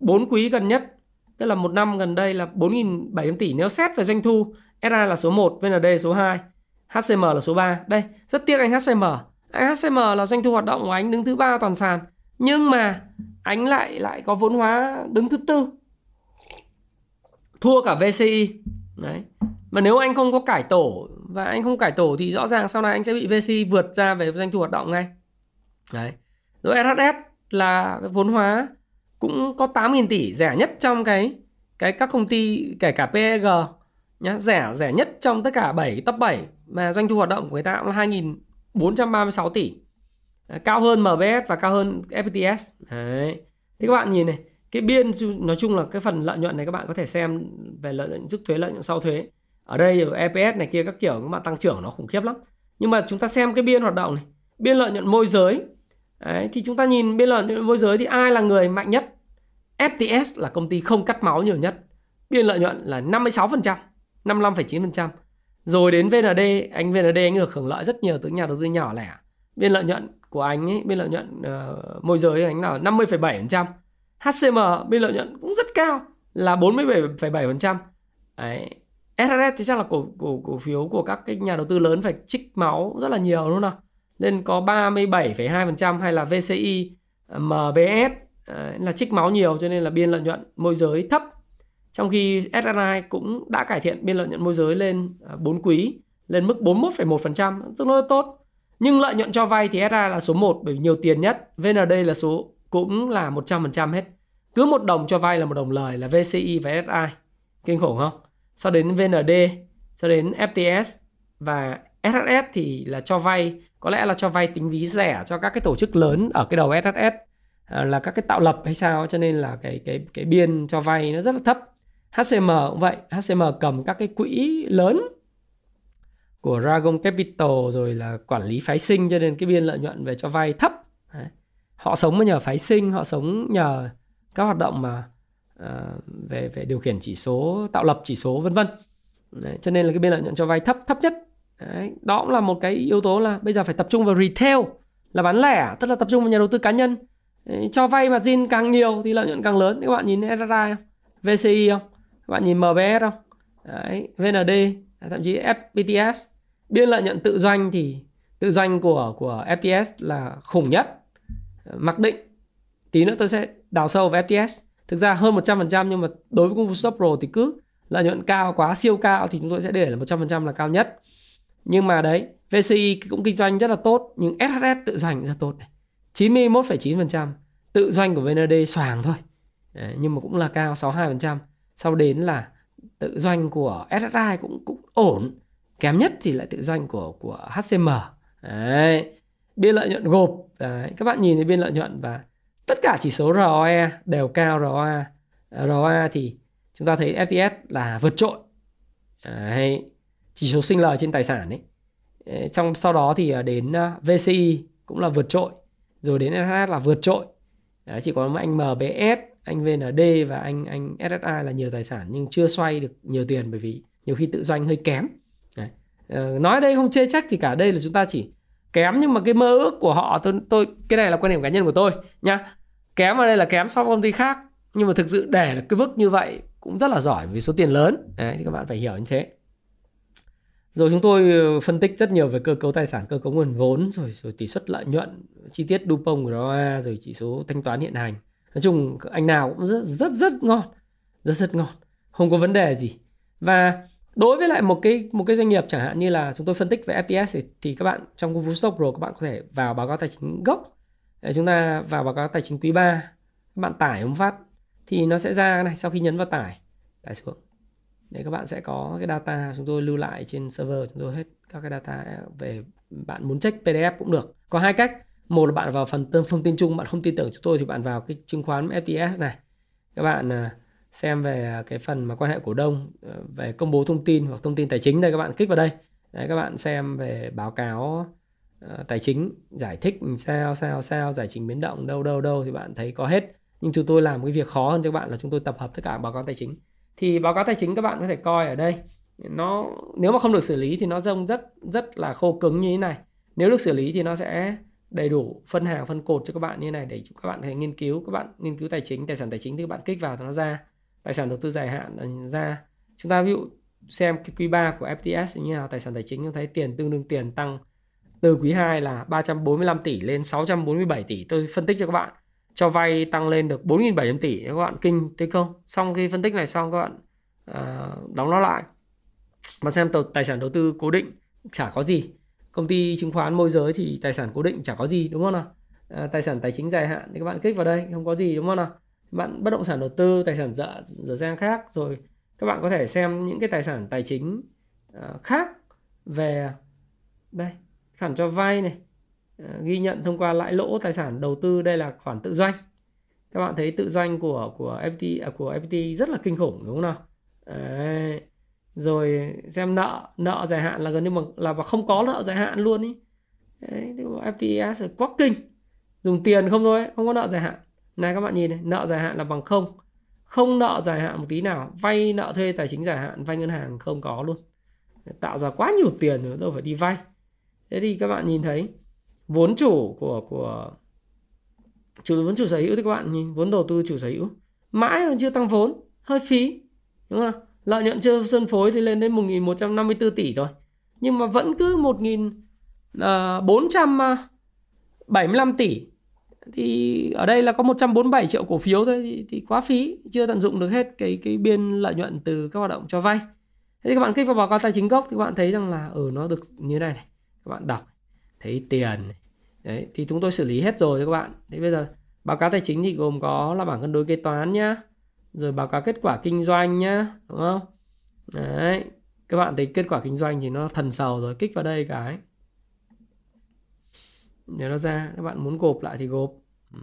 4 quý gần nhất. Tức là một năm gần đây là 4.700 tỷ. Nếu xét về doanh thu SRI là số 1 VND số 2 HCM là số 3 đây rất tiếc anh HCM anh HCM là doanh thu hoạt động của anh đứng thứ ba toàn sàn nhưng mà anh lại lại có vốn hóa đứng thứ tư. Thua cả VCI đấy. Mà nếu anh không có cải tổ và anh không cải tổ thì rõ ràng sau này anh sẽ bị VCI vượt ra về doanh thu hoạt động ngay. Đấy. Rồi SHS là vốn hóa cũng có 8.000 tỷ rẻ nhất trong cái cái các công ty, kể cả PEG nhá, rẻ rẻ nhất trong tất cả 7 top 7 mà doanh thu hoạt động của người ta cũng là 2.436 tỷ. Ờ, cao hơn MBS và cao hơn FPTS đấy. Thì các bạn nhìn này cái biên nói chung là cái phần lợi nhuận này các bạn có thể xem về lợi nhuận trước thuế lợi nhuận sau thuế. Ở đây ở EPS này kia các kiểu các bạn tăng trưởng nó khủng khiếp lắm. Nhưng mà chúng ta xem cái biên hoạt động này biên lợi nhuận môi giới. Đấy, thì chúng ta nhìn biên lợi nhuận môi giới thì ai là người mạnh nhất? FTS là công ty không cắt máu nhiều nhất. Biên lợi nhuận là 56% 55,9% rồi đến VND anh VND anh được hưởng lợi rất nhiều từ nhà đầu tư nhỏ lẻ biên lợi nhuận của anh ấy biên lợi nhuận uh, môi giới anh nào 50,7% HCM biên lợi nhuận cũng rất cao là 47,7% Đấy. SRS thì chắc là cổ cổ cổ phiếu của các cái nhà đầu tư lớn phải trích máu rất là nhiều đúng không nào? Nên có 37,2% hay là VCI ờ, MBS là trích máu nhiều cho nên là biên lợi nhuận môi giới thấp. Trong khi SRI cũng đã cải thiện biên lợi nhuận môi giới lên ờ, 4 quý lên mức 41,1% rất là tốt nhưng lợi nhuận cho vay thì SRI là số 1 bởi vì nhiều tiền nhất. VND là số cũng là 100% hết. Cứ một đồng cho vay là một đồng lời là VCI và SI kinh khủng không? Sau đến VND sau đến FTS và SHS thì là cho vay. Có lẽ là cho vay tính phí rẻ cho các cái tổ chức lớn ở cái đầu SHS à, là các cái tạo lập hay sao cho nên là cái cái cái biên cho vay nó rất là thấp. HCM cũng vậy. HCM cầm các cái quỹ lớn của Dragon Capital rồi là quản lý phái sinh cho nên cái biên lợi nhuận về cho vay thấp Đấy. họ sống nhờ phái sinh họ sống nhờ các hoạt động mà uh, về về điều khiển chỉ số tạo lập chỉ số vân vân cho nên là cái biên lợi nhuận cho vay thấp thấp nhất Đấy. đó cũng là một cái yếu tố là bây giờ phải tập trung vào retail là bán lẻ tức là tập trung vào nhà đầu tư cá nhân Đấy. cho vay margin càng nhiều thì lợi nhuận càng lớn các bạn nhìn SRI không VCI không các bạn nhìn MBS không Đấy. VND thậm chí FPTS biên lợi nhuận tự doanh thì tự doanh của của FTS là khủng nhất. Ờ, mặc định. Tí nữa tôi sẽ đào sâu vào FTS thực ra hơn 100% nhưng mà đối với công vụ Stop Pro thì cứ lợi nhuận cao quá siêu cao thì chúng tôi sẽ để là 100% là cao nhất. Nhưng mà đấy VCI cũng kinh doanh rất là tốt nhưng SHS tự doanh rất tốt này. 91,9% tự doanh của VND xoàng thôi. Đấy, nhưng mà cũng là cao 62% sau đến là tự doanh của SSI cũng cũng ổn kém nhất thì lại tự doanh của của HCM đấy. biên lợi nhuận gộp đấy. các bạn nhìn thấy biên lợi nhuận và tất cả chỉ số ROE đều cao ROA ROA thì chúng ta thấy FTS là vượt trội đấy. chỉ số sinh lời trên tài sản đấy trong sau đó thì à, đến à, VCI cũng là vượt trội rồi đến SHS là vượt trội đấy, chỉ có anh MBS anh VND và anh anh SSI là nhiều tài sản nhưng chưa xoay được nhiều tiền bởi vì nhiều khi tự doanh hơi kém Ờ, nói đây không chê trách thì cả đây là chúng ta chỉ kém, nhưng mà cái mơ ước của họ, tôi tôi, cái này là quan điểm cá nhân của tôi nha kém ở đây là kém so với công ty khác, nhưng mà thực sự để được cái mức như vậy cũng rất là giỏi vì số tiền lớn. Đấy, thì các bạn phải hiểu như thế. Rồi chúng tôi ờ, phân tích rất nhiều về cơ cấu tài sản, cơ cấu nguồn vốn, rồi rồi tỷ suất lợi nhuận, chi tiết Dupont ROA rồi chỉ số thanh toán hiện hành. Nói chung, anh nào cũng rất rất rất ngon, rất rất ngon, không có vấn đề gì. Và đối với lại một cái một cái doanh nghiệp chẳng hạn như là chúng tôi phân tích về FTS thì, thì các bạn trong Google Stock Pro các bạn có thể vào báo cáo tài chính gốc. Để chúng ta vào báo cáo tài chính quý 3 các bạn tải một phát thì nó sẽ ra cái này sau khi nhấn vào tải tải xuống. Để các bạn sẽ có cái data chúng tôi lưu lại trên server chúng tôi hết các cái data về bạn muốn check PDF cũng được. Có hai cách. Một là bạn vào phần thông tin chung bạn không tin tưởng chúng tôi thì bạn vào cái chứng khoán FTS này. Các bạn à, xem về à, cái phần mà quan hệ cổ đông ờ, về công bố thông tin hoặc thông tin tài chính đây các bạn kích vào đây. Đấy các bạn xem về báo cáo uh, tài chính giải thích sao sao sao giải trình biến động đâu đâu đâu thì bạn thấy có hết. Nhưng chúng tôi làm một cái việc khó hơn cho các bạn là chúng tôi tập hợp tất cả báo cáo tài chính. Thì báo cáo tài chính các bạn có thể coi ở đây. Nó nếu mà không được xử lý thì nó rông rất rất là khô cứng như thế này. Nếu được xử lý thì nó sẽ đầy đủ phân hàng phân cột cho các bạn như thế này để các bạn có thể nghiên cứu các bạn nghiên cứu tài chính tài sản tài chính thì các bạn kích vào thì nó ra tài sản đầu tư dài hạn ờ, ra. Chúng ta ví dụ xem cái quý 3 của FTS như nào tài sản tài chính chúng thấy tiền tương đương tiền tăng từ quý 2 là 345 tỷ lên 647 tỷ. Tôi phân tích cho các bạn cho vay tăng lên được 4.700 tỷ. Các bạn kinh thấy không? Xong khi phân tích này xong các bạn uh, đóng nó lại. Mà xem tờ, tài sản đầu tư cố định chả có gì. Công ty chứng khoán môi giới thì tài sản cố định chả có gì đúng không nào? À, tài sản tài chính dài hạn thì các bạn kích vào đây không có gì đúng không nào? Bạn bất động sản đầu tư tài sản dở dở dang khác rồi các bạn có thể xem những cái tài sản tài chính uh, khác về đây khoản cho vay này uh, ghi nhận thông qua lãi lỗ tài sản đầu tư đây là khoản tự doanh. Các bạn thấy tự doanh của của FPT à, của FPT rất là kinh khủng đúng không nào? Đấy. rồi xem nợ nợ dài hạn là gần như mà là và không có nợ dài hạn luôn ý. Đấy, FTS quá kinh dùng tiền không thôi không có nợ dài hạn này, các bạn nhìn này, nợ dài hạn là bằng không. Không nợ dài hạn một tí nào, vay nợ thuê tài chính dài hạn, vay ngân hàng không có luôn. Tạo ra quá nhiều tiền nữa đâu phải đi vay. Thế thì các bạn nhìn thấy, vốn chủ của của chủ, vốn chủ sở hữu thì các bạn nhìn, vốn đầu tư chủ sở hữu, mãi còn chưa tăng vốn, hơi phí, đúng không lợi nhuận chưa phân phối thì lên đến 1.154 tỷ rồi nhưng mà vẫn cứ 1.475 ờ, ờ, tỷ thì ở đây là có 147 triệu cổ phiếu thôi thì, thì quá phí chưa tận dụng được hết cái cái biên lợi nhuận từ các hoạt động cho vay. Thế thì các bạn kích vào báo cáo tài chính gốc thì các bạn thấy rằng là ở ừ, nó được như này này các bạn đọc thấy tiền này. đấy thì chúng tôi xử lý hết rồi các bạn. Thế bây giờ báo cáo tài chính thì gồm có là bảng cân đối kế toán nhá rồi báo cáo kết quả kinh doanh nhá đúng không? Đấy các bạn thấy kết quả kinh doanh thì nó thần sầu rồi kích vào đây cái để nó ra, các bạn muốn gộp lại thì gộp. Ừ.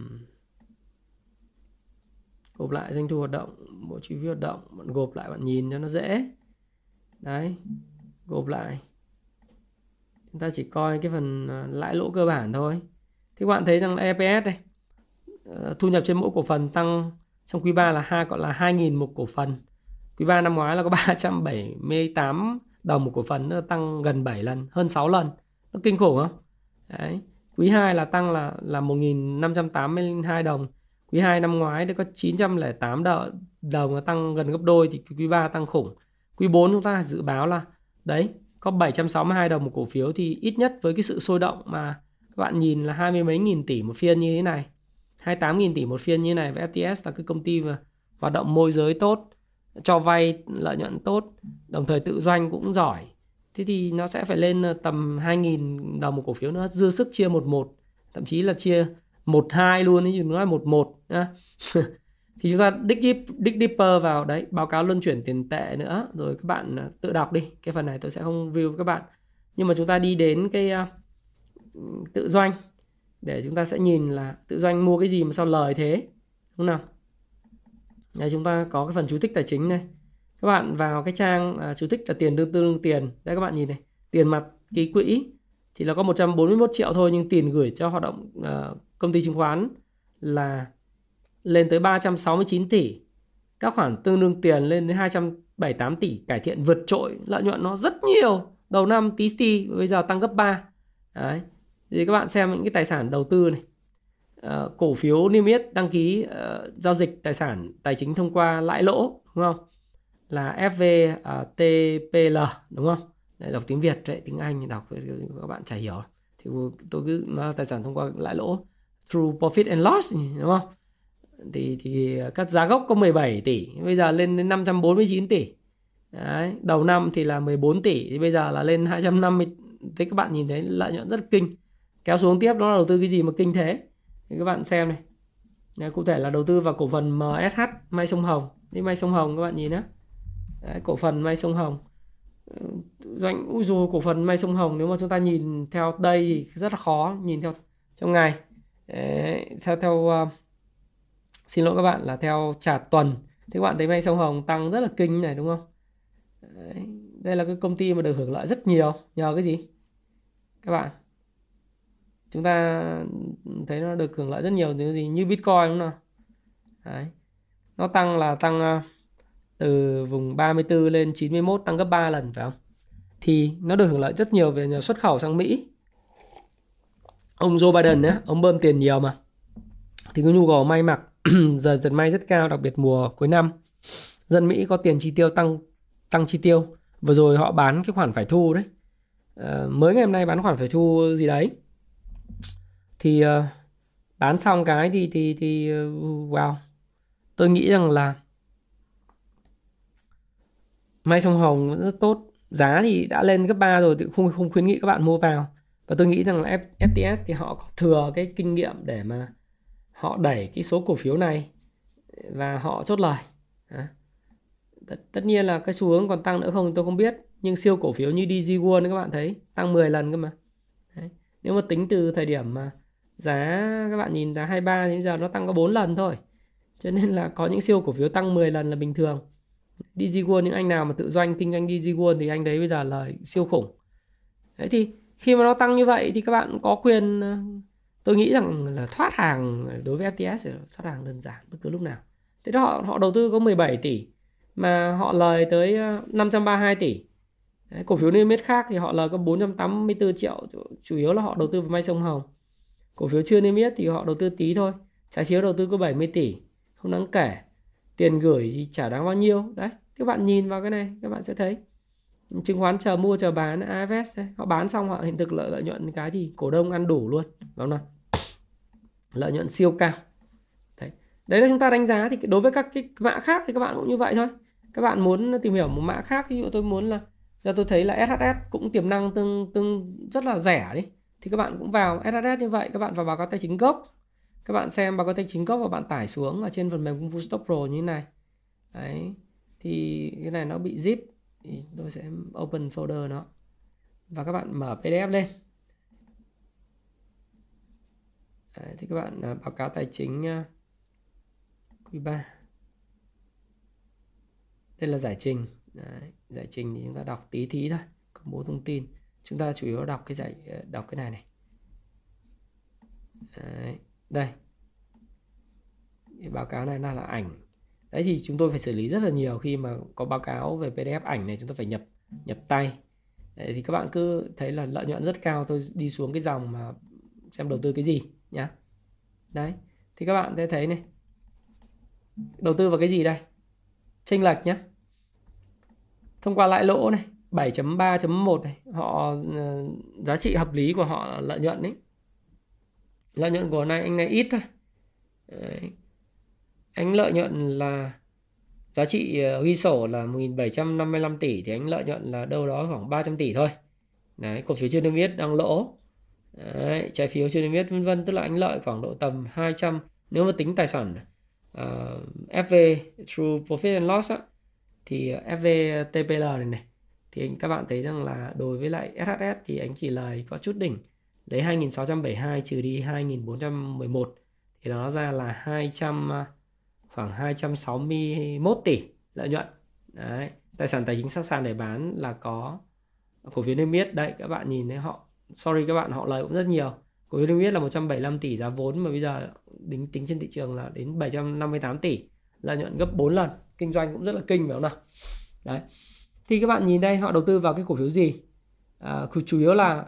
Gộp lại doanh thu hoạt động, bộ chi phí hoạt động, bạn gộp lại bạn nhìn cho nó dễ. Đấy, gộp lại. Chúng ta chỉ coi cái phần à, lãi lỗ cơ bản thôi. Thì các bạn thấy rằng là EPS đây ờ, thu nhập trên mỗi cổ phần tăng trong quý 3 là hai, gọi là 2.000 một cổ phần. Quý 3 năm ngoái là có 378 đồng một cổ phần nó tăng gần 7 lần, hơn 6 lần. Nó kinh khủng không? Đấy quý 2 là tăng là là 1.582 đồng. Quý 2 năm ngoái thì có 908 đồng, đồng nó tăng gần gấp đôi thì quý 3 tăng khủng. Quý 4 chúng ta dự báo là đấy có 762 đồng một cổ phiếu thì ít nhất với cái sự sôi động mà các bạn nhìn là hai mươi mấy nghìn tỷ một phiên như thế này 28 nghìn tỷ một phiên như thế này và FTS là cái công ty mà hoạt động môi giới tốt cho vay lợi nhuận tốt đồng thời tự doanh cũng giỏi thế thì nó sẽ phải lên ờ, tầm 2.000 đồng một cổ phiếu nữa dư sức chia một một thậm chí là chia một hai luôn ấy nói một một nhá. Thì chúng ta dig deep, dig deeper vào đấy báo cáo luân chuyển tiền tệ nữa rồi các bạn ờ, tự đọc đi. Cái phần này tôi sẽ không review các bạn. Nhưng mà chúng ta đi đến cái uh, tự doanh để chúng ta sẽ nhìn là tự doanh mua cái gì mà sao lời thế đúng không nào? Đây chúng ta có cái phần chú thích tài chính này các bạn vào cái trang à, chú thích là tiền tương tương tiền. Đây các bạn nhìn này tiền mặt ký quỹ thì là có 141 triệu thôi nhưng tiền gửi cho hoạt động uh, công ty chứng khoán là lên tới 369 tỷ. Các khoản tương đương tiền lên đến 278 tỷ cải thiện vượt trội lợi nhuận nó rất nhiều. Đầu năm tí tí bây giờ tăng gấp 3 đấy thì các bạn xem những cái tài sản đầu tư này. Uh, cổ phiếu niêm yết đăng ký uh, giao dịch tài sản tài chính thông qua lãi lỗ đúng không? Là FVTPL à, uh, đúng không? Đấy, đọc tiếng Việt đấy, tiếng Anh đọc các bạn chả hiểu. Thì tôi cứ nói tài sản thông qua lãi lỗ through profit and loss đúng không? Thì thì các giá gốc có 17 tỷ bây giờ lên đến 549 tỷ. Đấy, đầu năm thì là 14 tỷ thì bây giờ là lên 250 thế các bạn nhìn thấy lợi nhuận rất kinh. Kéo xuống tiếp nó là đầu tư cái gì mà kinh thế? Thì các bạn xem này. Đấy, cụ thể là đầu tư vào cổ phần MSH Mai Sông Hồng. Đi Mai Sông Hồng các bạn nhìn nhé Đấy, cổ phần may Sông Hồng. Ờ, doanh ui dù cổ phần may Sông Hồng nếu mà chúng ta nhìn theo đây thì rất là khó nhìn theo trong ngày. Đấy, theo theo uh, xin lỗi các bạn là theo trả tuần. Thì các bạn thấy may Sông Hồng tăng rất là kinh này đúng không? Đấy, đây là cái công ty mà được hưởng lợi rất nhiều. Nhờ cái gì? Các bạn chúng ta thấy nó được hưởng lợi rất nhiều từ gì? Như bitcoin đúng không Đấy. nó tăng là tăng uh, từ vùng 34 lên 91 tăng gấp 3 lần phải không? Thì nó được hưởng lợi rất nhiều về nhà xuất khẩu sang Mỹ. Ông Joe Biden nhé ông bơm tiền nhiều mà. Thì cái nhu cầu may mặc giờ dần may rất cao đặc biệt mùa cuối năm. Dân Mỹ có tiền chi tiêu tăng tăng chi tiêu. Vừa rồi họ bán cái khoản phải thu đấy. À, mới ngày hôm nay bán khoản phải thu gì đấy? Thì uh, bán xong cái thì thì thì ờ, wow. Tôi nghĩ rằng là may sông hồng rất tốt. Giá thì đã lên gấp 3 rồi thì không không khuyến nghị các bạn mua vào. Và tôi nghĩ rằng là FTS thì họ có thừa cái kinh nghiệm để mà họ đẩy cái số cổ phiếu này và họ chốt lời. Tất, tất nhiên là cái xu hướng còn tăng nữa không tôi không biết nhưng siêu cổ phiếu như DG World các bạn thấy tăng 10 lần cơ mà. Đấy. nếu mà tính từ thời điểm mà giá các bạn nhìn giá 23 đến giờ nó tăng có 4 lần thôi. Cho nên là có những siêu cổ phiếu tăng 10 lần là bình thường. DG World những anh nào mà tự doanh kinh doanh DG World thì anh đấy bây giờ là siêu khủng. Đấy thì khi mà nó tăng như vậy thì các bạn có quyền ờ, tôi nghĩ rằng là thoát hàng đối với FTS thoát hàng đơn giản bất cứ lúc nào. Thế đó họ họ đầu tư có 17 tỷ mà họ lời tới ờ, 532 tỷ. Đấy, cổ phiếu niêm yết khác thì họ lời có 484 triệu chủ yếu là họ đầu tư vào may sông Hồng. Cổ phiếu chưa niêm yết thì họ đầu tư tí thôi trái phiếu đầu tư có 70 tỷ không đáng kể tiền gửi thì chả đáng bao nhiêu. Đấy, các bạn nhìn vào cái này, các bạn sẽ thấy. Chứng khoán chờ mua, chờ bán AFS đấy. họ bán xong họ hiện thực lợi lợi nhuận cái gì cổ đông ăn đủ luôn, đúng không lợi nhuận siêu cao. Đấy. Đấy là chúng ta đánh giá thì đối với các cái mã khác thì các bạn cũng như vậy thôi. Các bạn muốn tìm hiểu một mã khác, ví dụ tôi muốn là giờ tôi thấy là SHS cũng tiềm năng tương tương rất là rẻ đi, thì các bạn cũng vào SHS như vậy, các bạn vào báo cáo tài chính gốc các bạn xem báo cáo tài chính gốc và bạn tải xuống ở trên phần mềm Kung Fu Stock Pro như thế này. Đấy thì cái này nó bị zip thì tôi sẽ open folder nó. Và các bạn mở PDF lên. Đấy, thì các bạn à, báo cáo tài chính à, quý 3 đây là giải trình. Đấy, giải trình thì chúng ta đọc tí tí thôi công bố thông tin. Chúng ta chủ yếu đọc cái giải à, đọc cái này này. Đấy, đây. Cái báo cáo này là, là ảnh. Đấy thì chúng tôi phải xử lý rất là nhiều khi mà có báo cáo về PDF ảnh này chúng tôi phải nhập nhập tay. Đấy, thì các bạn cứ thấy là lợi nhuận rất cao tôi đi xuống cái dòng mà xem đầu tư cái gì nhá. Đấy thì các bạn sẽ thấy này. Đầu tư vào cái gì đây? Chênh lệch nhá. Thông qua lãi lỗ này 7.3.1 này họ ờ, giá trị hợp lý của họ lợi nhuận đấy lợi nhuận của này anh này ít thôi. Đấy. anh lợi nhuận là giá trị ờ, ghi sổ là 1.755 tỷ thì anh lợi nhuận là đâu đó khoảng 300 tỷ thôi. Đấy cổ phiếu chưa niêm yết đang lỗ. Đấy, trái phiếu chưa niêm yết vân vân tức là anh lợi khoảng độ tầm 200 nếu mà tính tài sản ờ, uh, FV true profit and loss á, thì FV TPL này này thì anh, các bạn thấy rằng là đối với lại SHS thì anh chỉ lời có chút đỉnh lấy 2672 trừ đi 2411 thì nó ra là 200 à, khoảng 261 tỷ lợi nhuận. Đấy tài sản tài chính sẵn sàng để bán là có cổ phiếu niêm yết. Đây các bạn nhìn thấy họ sorry các bạn họ lời cũng rất nhiều. Cổ phiếu niêm yết là 175 tỷ giá vốn mà bây giờ tính tính trên thị trường là đến 758 tỷ lợi nhuận gấp 4 lần. Kinh doanh cũng rất là kinh phải không nào? Đấy thì các bạn nhìn đây họ đầu tư vào cái cổ phiếu gì? À, chủ yếu là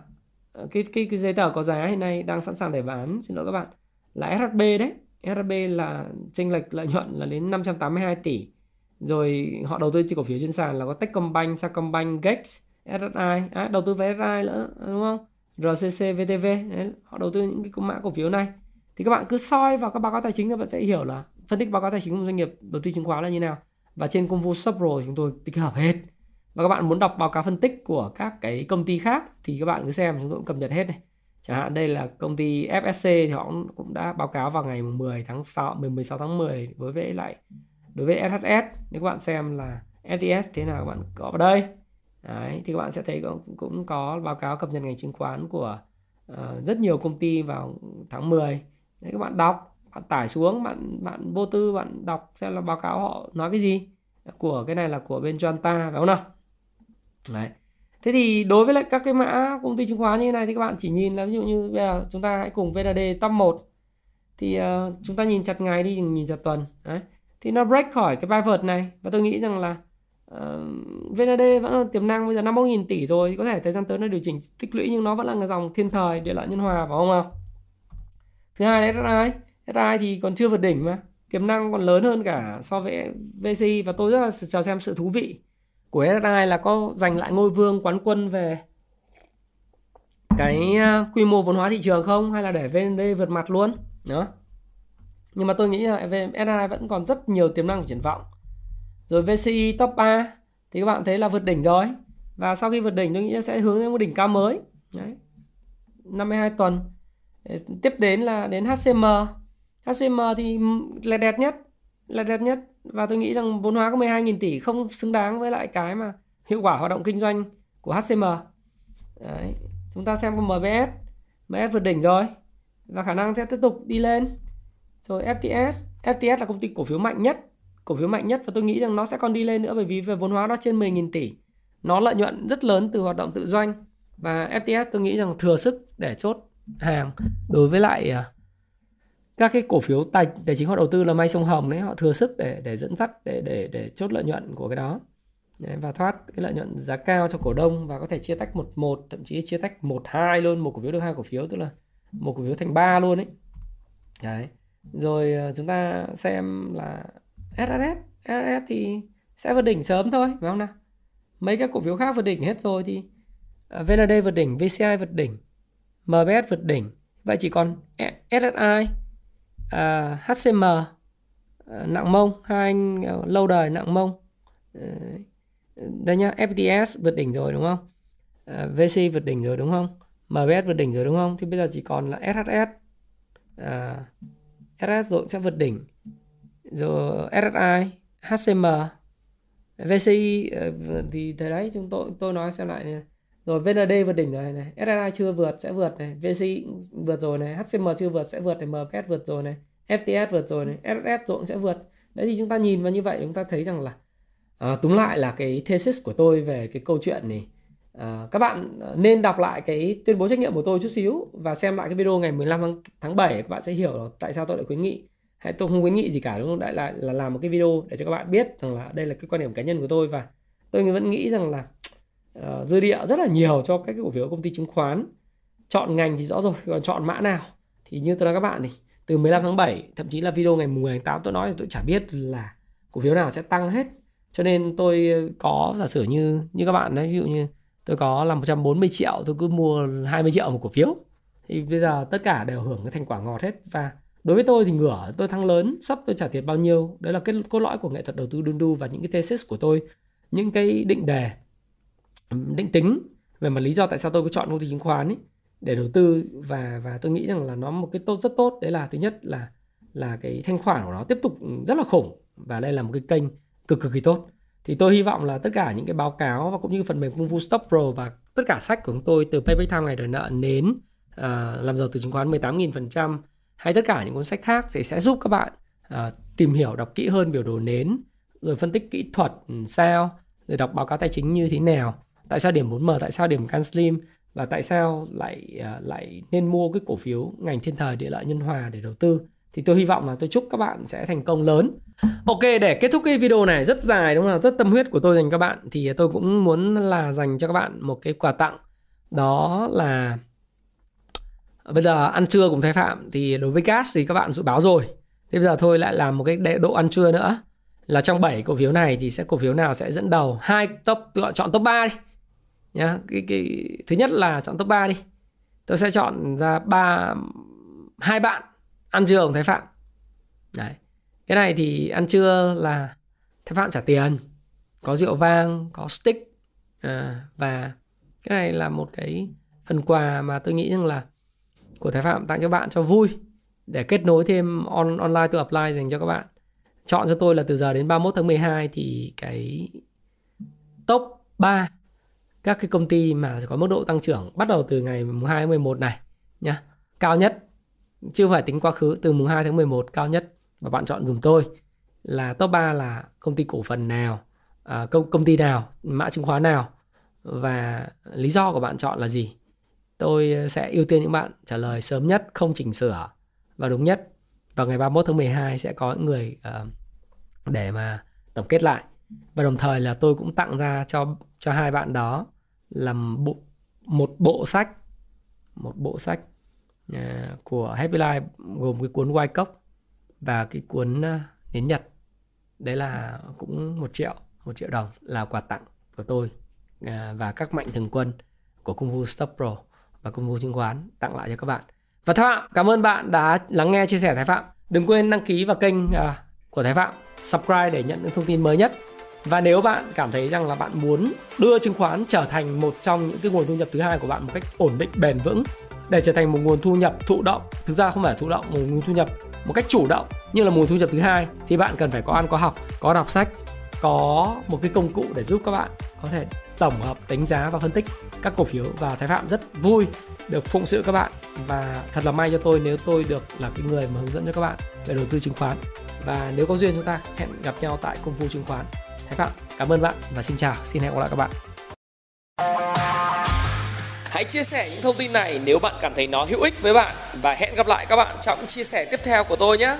Ờ, cái cái cái giấy tờ có giá hiện nay đang sẵn sàng để bán xin lỗi các bạn. Là SHB đấy. SHB là chênh lệch lợi nhuận là đến 582 tỷ. Rồi họ đầu tư trên cổ phiếu trên sàn là có Techcombank, Sacombank, Gex, SSI à, đầu tư với SSI nữa đúng không? RCC, VTV đấy, họ đầu tư những cái mã cổ phiếu này. Thì các bạn cứ soi vào các báo cáo tài chính thì bạn sẽ hiểu là phân tích báo cáo tài chính của doanh nghiệp đầu tư chứng khoán là như nào. Và trên công vụ sub rồi chúng tôi tích hợp hết và các bạn muốn đọc báo cáo phân tích của các cái công ty khác thì các bạn cứ xem chúng tôi cũng cập nhật hết này. Chẳng hạn đây là công ty FSC thì họ cũng đã báo cáo vào ngày 10 tháng 6 16 tháng 10 đối với lại đối với SHS nếu các bạn xem là FTS thế nào các bạn có vào đây. Đấy, thì các bạn sẽ thấy cũng, cũng có báo cáo cập nhật ngành chứng khoán của uh, rất nhiều công ty vào tháng 10 Đấy, các bạn đọc bạn tải xuống bạn bạn vô tư bạn đọc xem là báo cáo họ nói cái gì. Của cái này là của bên Joanta phải không nào? Đấy. Thế thì đối với lại các cái mã công ty chứng khoán như thế này thì các bạn chỉ nhìn là ví dụ như bây giờ chúng ta hãy cùng VND top 1 thì uh, chúng ta nhìn chặt ngày đi nhìn chặt tuần. Đấy. Thì nó break khỏi cái pivot này và tôi nghĩ rằng là ờ, uh, VND vẫn là tiềm năng. Bây giờ 51.000 tỷ rồi có thể thời gian tới nó điều chỉnh tích lũy nhưng nó vẫn là cái dòng thiên thời địa lợi nhân hòa phải không nào? Thứ hai là SSI SSI thì còn chưa vượt đỉnh mà. Tiềm năng còn lớn hơn cả so với VCI và tôi rất là chờ xem sự thú vị của SSI là có giành lại ngôi vương quán quân về cái à, quy mô vốn hóa thị trường không? Hay là để VND vượt mặt luôn? Đó. Nhưng mà tôi nghĩ là SSI vẫn còn rất nhiều tiềm năng và triển vọng. Rồi VCI top 3 thì các bạn thấy là vượt đỉnh rồi. Và sau khi vượt đỉnh, tôi nghĩ sẽ hướng đến một đỉnh cao mới. Đấy. 52 tuần. Tiếp đến là đến HCM HCM thì là đẹp nhất là đẹp nhất và tôi nghĩ rằng vốn hóa có 12.000 tỷ không xứng đáng với lại cái mà hiệu quả hoạt động kinh doanh của HCM Đấy. chúng ta xem con MBS MBS vượt đỉnh rồi và khả năng sẽ tiếp tục đi lên. Rồi FTS FTS là công ty cổ phiếu mạnh nhất, cổ phiếu mạnh nhất và tôi nghĩ rằng nó sẽ còn đi lên nữa bởi vì về vốn hóa nó trên 10.000 tỷ. Nó lợi nhuận rất lớn từ hoạt động tự doanh và FTS tôi nghĩ rằng thừa sức để chốt hàng đối với lại à, các cái cổ phiếu tài tài chính họ đầu tư là may sông hồng đấy họ thừa sức để để dẫn dắt để để để chốt lợi nhuận của cái đó. Đấy, và thoát cái lợi nhuận giá cao cho cổ đông và có thể chia tách một một thậm chí chia tách một hai luôn một cổ phiếu được hai cổ phiếu tức là một cổ phiếu thành ba luôn đấy đấy rồi ờ, chúng ta xem là SSS SSS thì sẽ vượt đỉnh sớm thôi phải không nào? Mấy các cổ phiếu khác vượt đỉnh hết rồi thì ờ, VND vượt đỉnh VCI vượt đỉnh MBS vượt đỉnh. Vậy chỉ còn SSI Ờ, à, HCM uh, ờ, nặng mông hai anh uh, lâu đời nặng mông. Ờ, uh, đây nhá fts vượt đỉnh rồi đúng không? Uh, VC vượt đỉnh rồi đúng không? MBS vượt đỉnh rồi đúng không? Thì bây giờ chỉ còn là SHS uh, SHS rồi sẽ vượt đỉnh. Rồi SSI HCM VCI uh, thì thời đấy chúng tôi tôi nói xem lại này rồi VND vượt đỉnh rồi này SSI chưa vượt sẽ vượt này VCI vượt rồi này HCM chưa vượt sẽ vượt này MPS vượt rồi này FTS vượt rồi này ss rồi sẽ vượt. Đấy thì chúng ta nhìn vào như vậy chúng ta thấy rằng là à, túm lại là cái thesis của tôi về cái câu chuyện này. À, các bạn à, nên đọc lại cái tuyên bố trách nhiệm của tôi chút xíu và xem lại cái video ngày 15 tháng, tháng 7 các bạn sẽ hiểu là tại sao tôi lại khuyến nghị. Hay tôi không khuyến nghị gì cả đúng không? Đại lại là làm một cái video để cho các bạn biết rằng là đây là cái quan điểm cá nhân của tôi và tôi vẫn nghĩ rằng là uh, dư địa rất là nhiều cho các cái cổ phiếu công ty chứng khoán. Chọn ngành thì rõ rồi còn chọn mã nào? Thì như tôi nói các bạn này từ 15 tháng 7 thậm chí là video ngày 10 tháng 8 tôi nói thì tôi chả biết là cổ phiếu nào sẽ tăng hết. Cho nên tôi có giả sử như như các bạn đấy ví dụ như tôi có là 140 triệu tôi cứ mua 20 triệu một cổ phiếu. Thì bây giờ tất cả đều hưởng cái thành quả ngọt hết. Và đối với tôi thì ngửa tôi thăng lớn sắp tôi trả tiền bao nhiêu. Đấy là cái cốt lõi của nghệ thuật đầu tư đun đu và những cái thesis của tôi. Những cái định đề định tính về mặt lý do tại sao tôi có chọn công ty chứng khoán ấy để đầu tư. Và và tôi nghĩ rằng là nó một cái tốt rất tốt. Đấy là thứ nhất là là cái thanh khoản của nó tiếp tục rất là khủng và đây là một cái kênh cực cực kỳ tốt. Thì tôi hy vọng là tất cả những cái báo cáo và cũng như phần mềm công vụ Stop Pro và tất cả sách của chúng tôi từ Payback Time ngày đòi nợ đến uh, ờ, làm giàu từ chứng khoán 18.000% hay tất cả những cuốn sách khác thì sẽ giúp các bạn uh, tìm hiểu đọc kỹ hơn biểu đồ nến rồi phân tích kỹ thuật ừ, sao rồi đọc báo cáo tài chính như thế nào tại sao điểm 4M tại sao điểm can slim và tại sao lại à, lại nên mua cái cổ phiếu ngành thiên thời địa lợi nhân hòa để đầu tư? Thì tôi hy vọng là tôi chúc các bạn sẽ thành công lớn. Ok, để kết thúc cái video này rất dài đúng không rất tâm huyết của tôi dành cho các bạn thì tôi cũng muốn là dành cho các bạn một cái quà tặng. Đó là, bây giờ ăn trưa cùng thái phạm thì đối với cash thì các bạn dự báo rồi. Thế bây giờ thôi lại làm một cái độ ăn trưa nữa. Là trong 7 cổ phiếu này thì sẽ, cổ phiếu nào sẽ dẫn đầu? Hai top chọn top 3 đi nhá cái, cái thứ nhất là chọn top 3 đi. Tôi sẽ chọn ra ba hai bạn ăn trưa cùng thái phạm. Đấy. Cái này thì ăn trưa là thái phạm trả tiền. Có rượu vang có stick à, và cái này là một cái phần quà mà tôi nghĩ rằng là của thái phạm tặng cho bạn cho vui. Để kết nối thêm on, online to apply dành cho các bạn. Chọn cho tôi là từ giờ đến 31 tháng 12 thì cái top 3 các cái công ty mà có mức độ tăng trưởng bắt đầu từ ngày mùng 2 tháng 11 này nhá. Cao nhất chưa phải tính quá khứ từ mùng 2 tháng 11 cao nhất và bạn chọn dùng tôi là top 3 là công ty cổ phần nào, à, công công ty nào, mã chứng khoán nào và lý do của bạn chọn là gì. Tôi sẽ ưu tiên những bạn trả lời sớm nhất, không chỉnh sửa và đúng nhất. Vào ngày 31 tháng 12 sẽ có những người uh, để mà tổng kết lại và đồng thời là tôi cũng tặng ra cho cho hai bạn đó là bộ, một bộ sách một bộ sách uh, của Happy Life gồm cái cuốn White Cốc và cái cuốn uh, Nến Nhật. Đấy là cũng một triệu một triệu đồng là quà tặng của tôi uh, và các mạnh thường quân của công vụ Stop Pro và công vụ chứng khoán tặng lại cho các bạn. Và Thái Phạm cảm ơn bạn đã lắng nghe chia sẻ Thái Phạm. Đừng quên đăng ký vào kênh uh, của Thái Phạm. Subscribe để nhận những thông tin mới nhất và nếu bạn cảm thấy rằng là bạn muốn đưa chứng khoán trở thành một trong những cái nguồn thu nhập thứ hai của bạn một cách ổn định, bền vững, để trở thành một nguồn thu nhập thụ động, thực ra không phải thụ động, một nguồn thu nhập một cách chủ động như là nguồn thu nhập thứ hai, thì bạn cần phải có ăn, có học, có đọc sách, có một cái công cụ để giúp các bạn có thể tổng hợp, đánh giá và phân tích các cổ phiếu. Và thái phạm rất vui được phụng sự các bạn và thật là may cho tôi nếu tôi được là cái người mà hướng dẫn cho các bạn về đầu tư chứng khoán. Và nếu có duyên chúng ta, hẹn gặp nhau tại công phu chứng khoán thái phạm cảm ơn bạn và xin chào, xin hẹn gặp lại các bạn Hãy chia sẻ những thông tin này nếu bạn cảm thấy nó hữu ích với bạn và hẹn gặp lại các bạn trong chia sẻ tiếp theo của tôi nhé.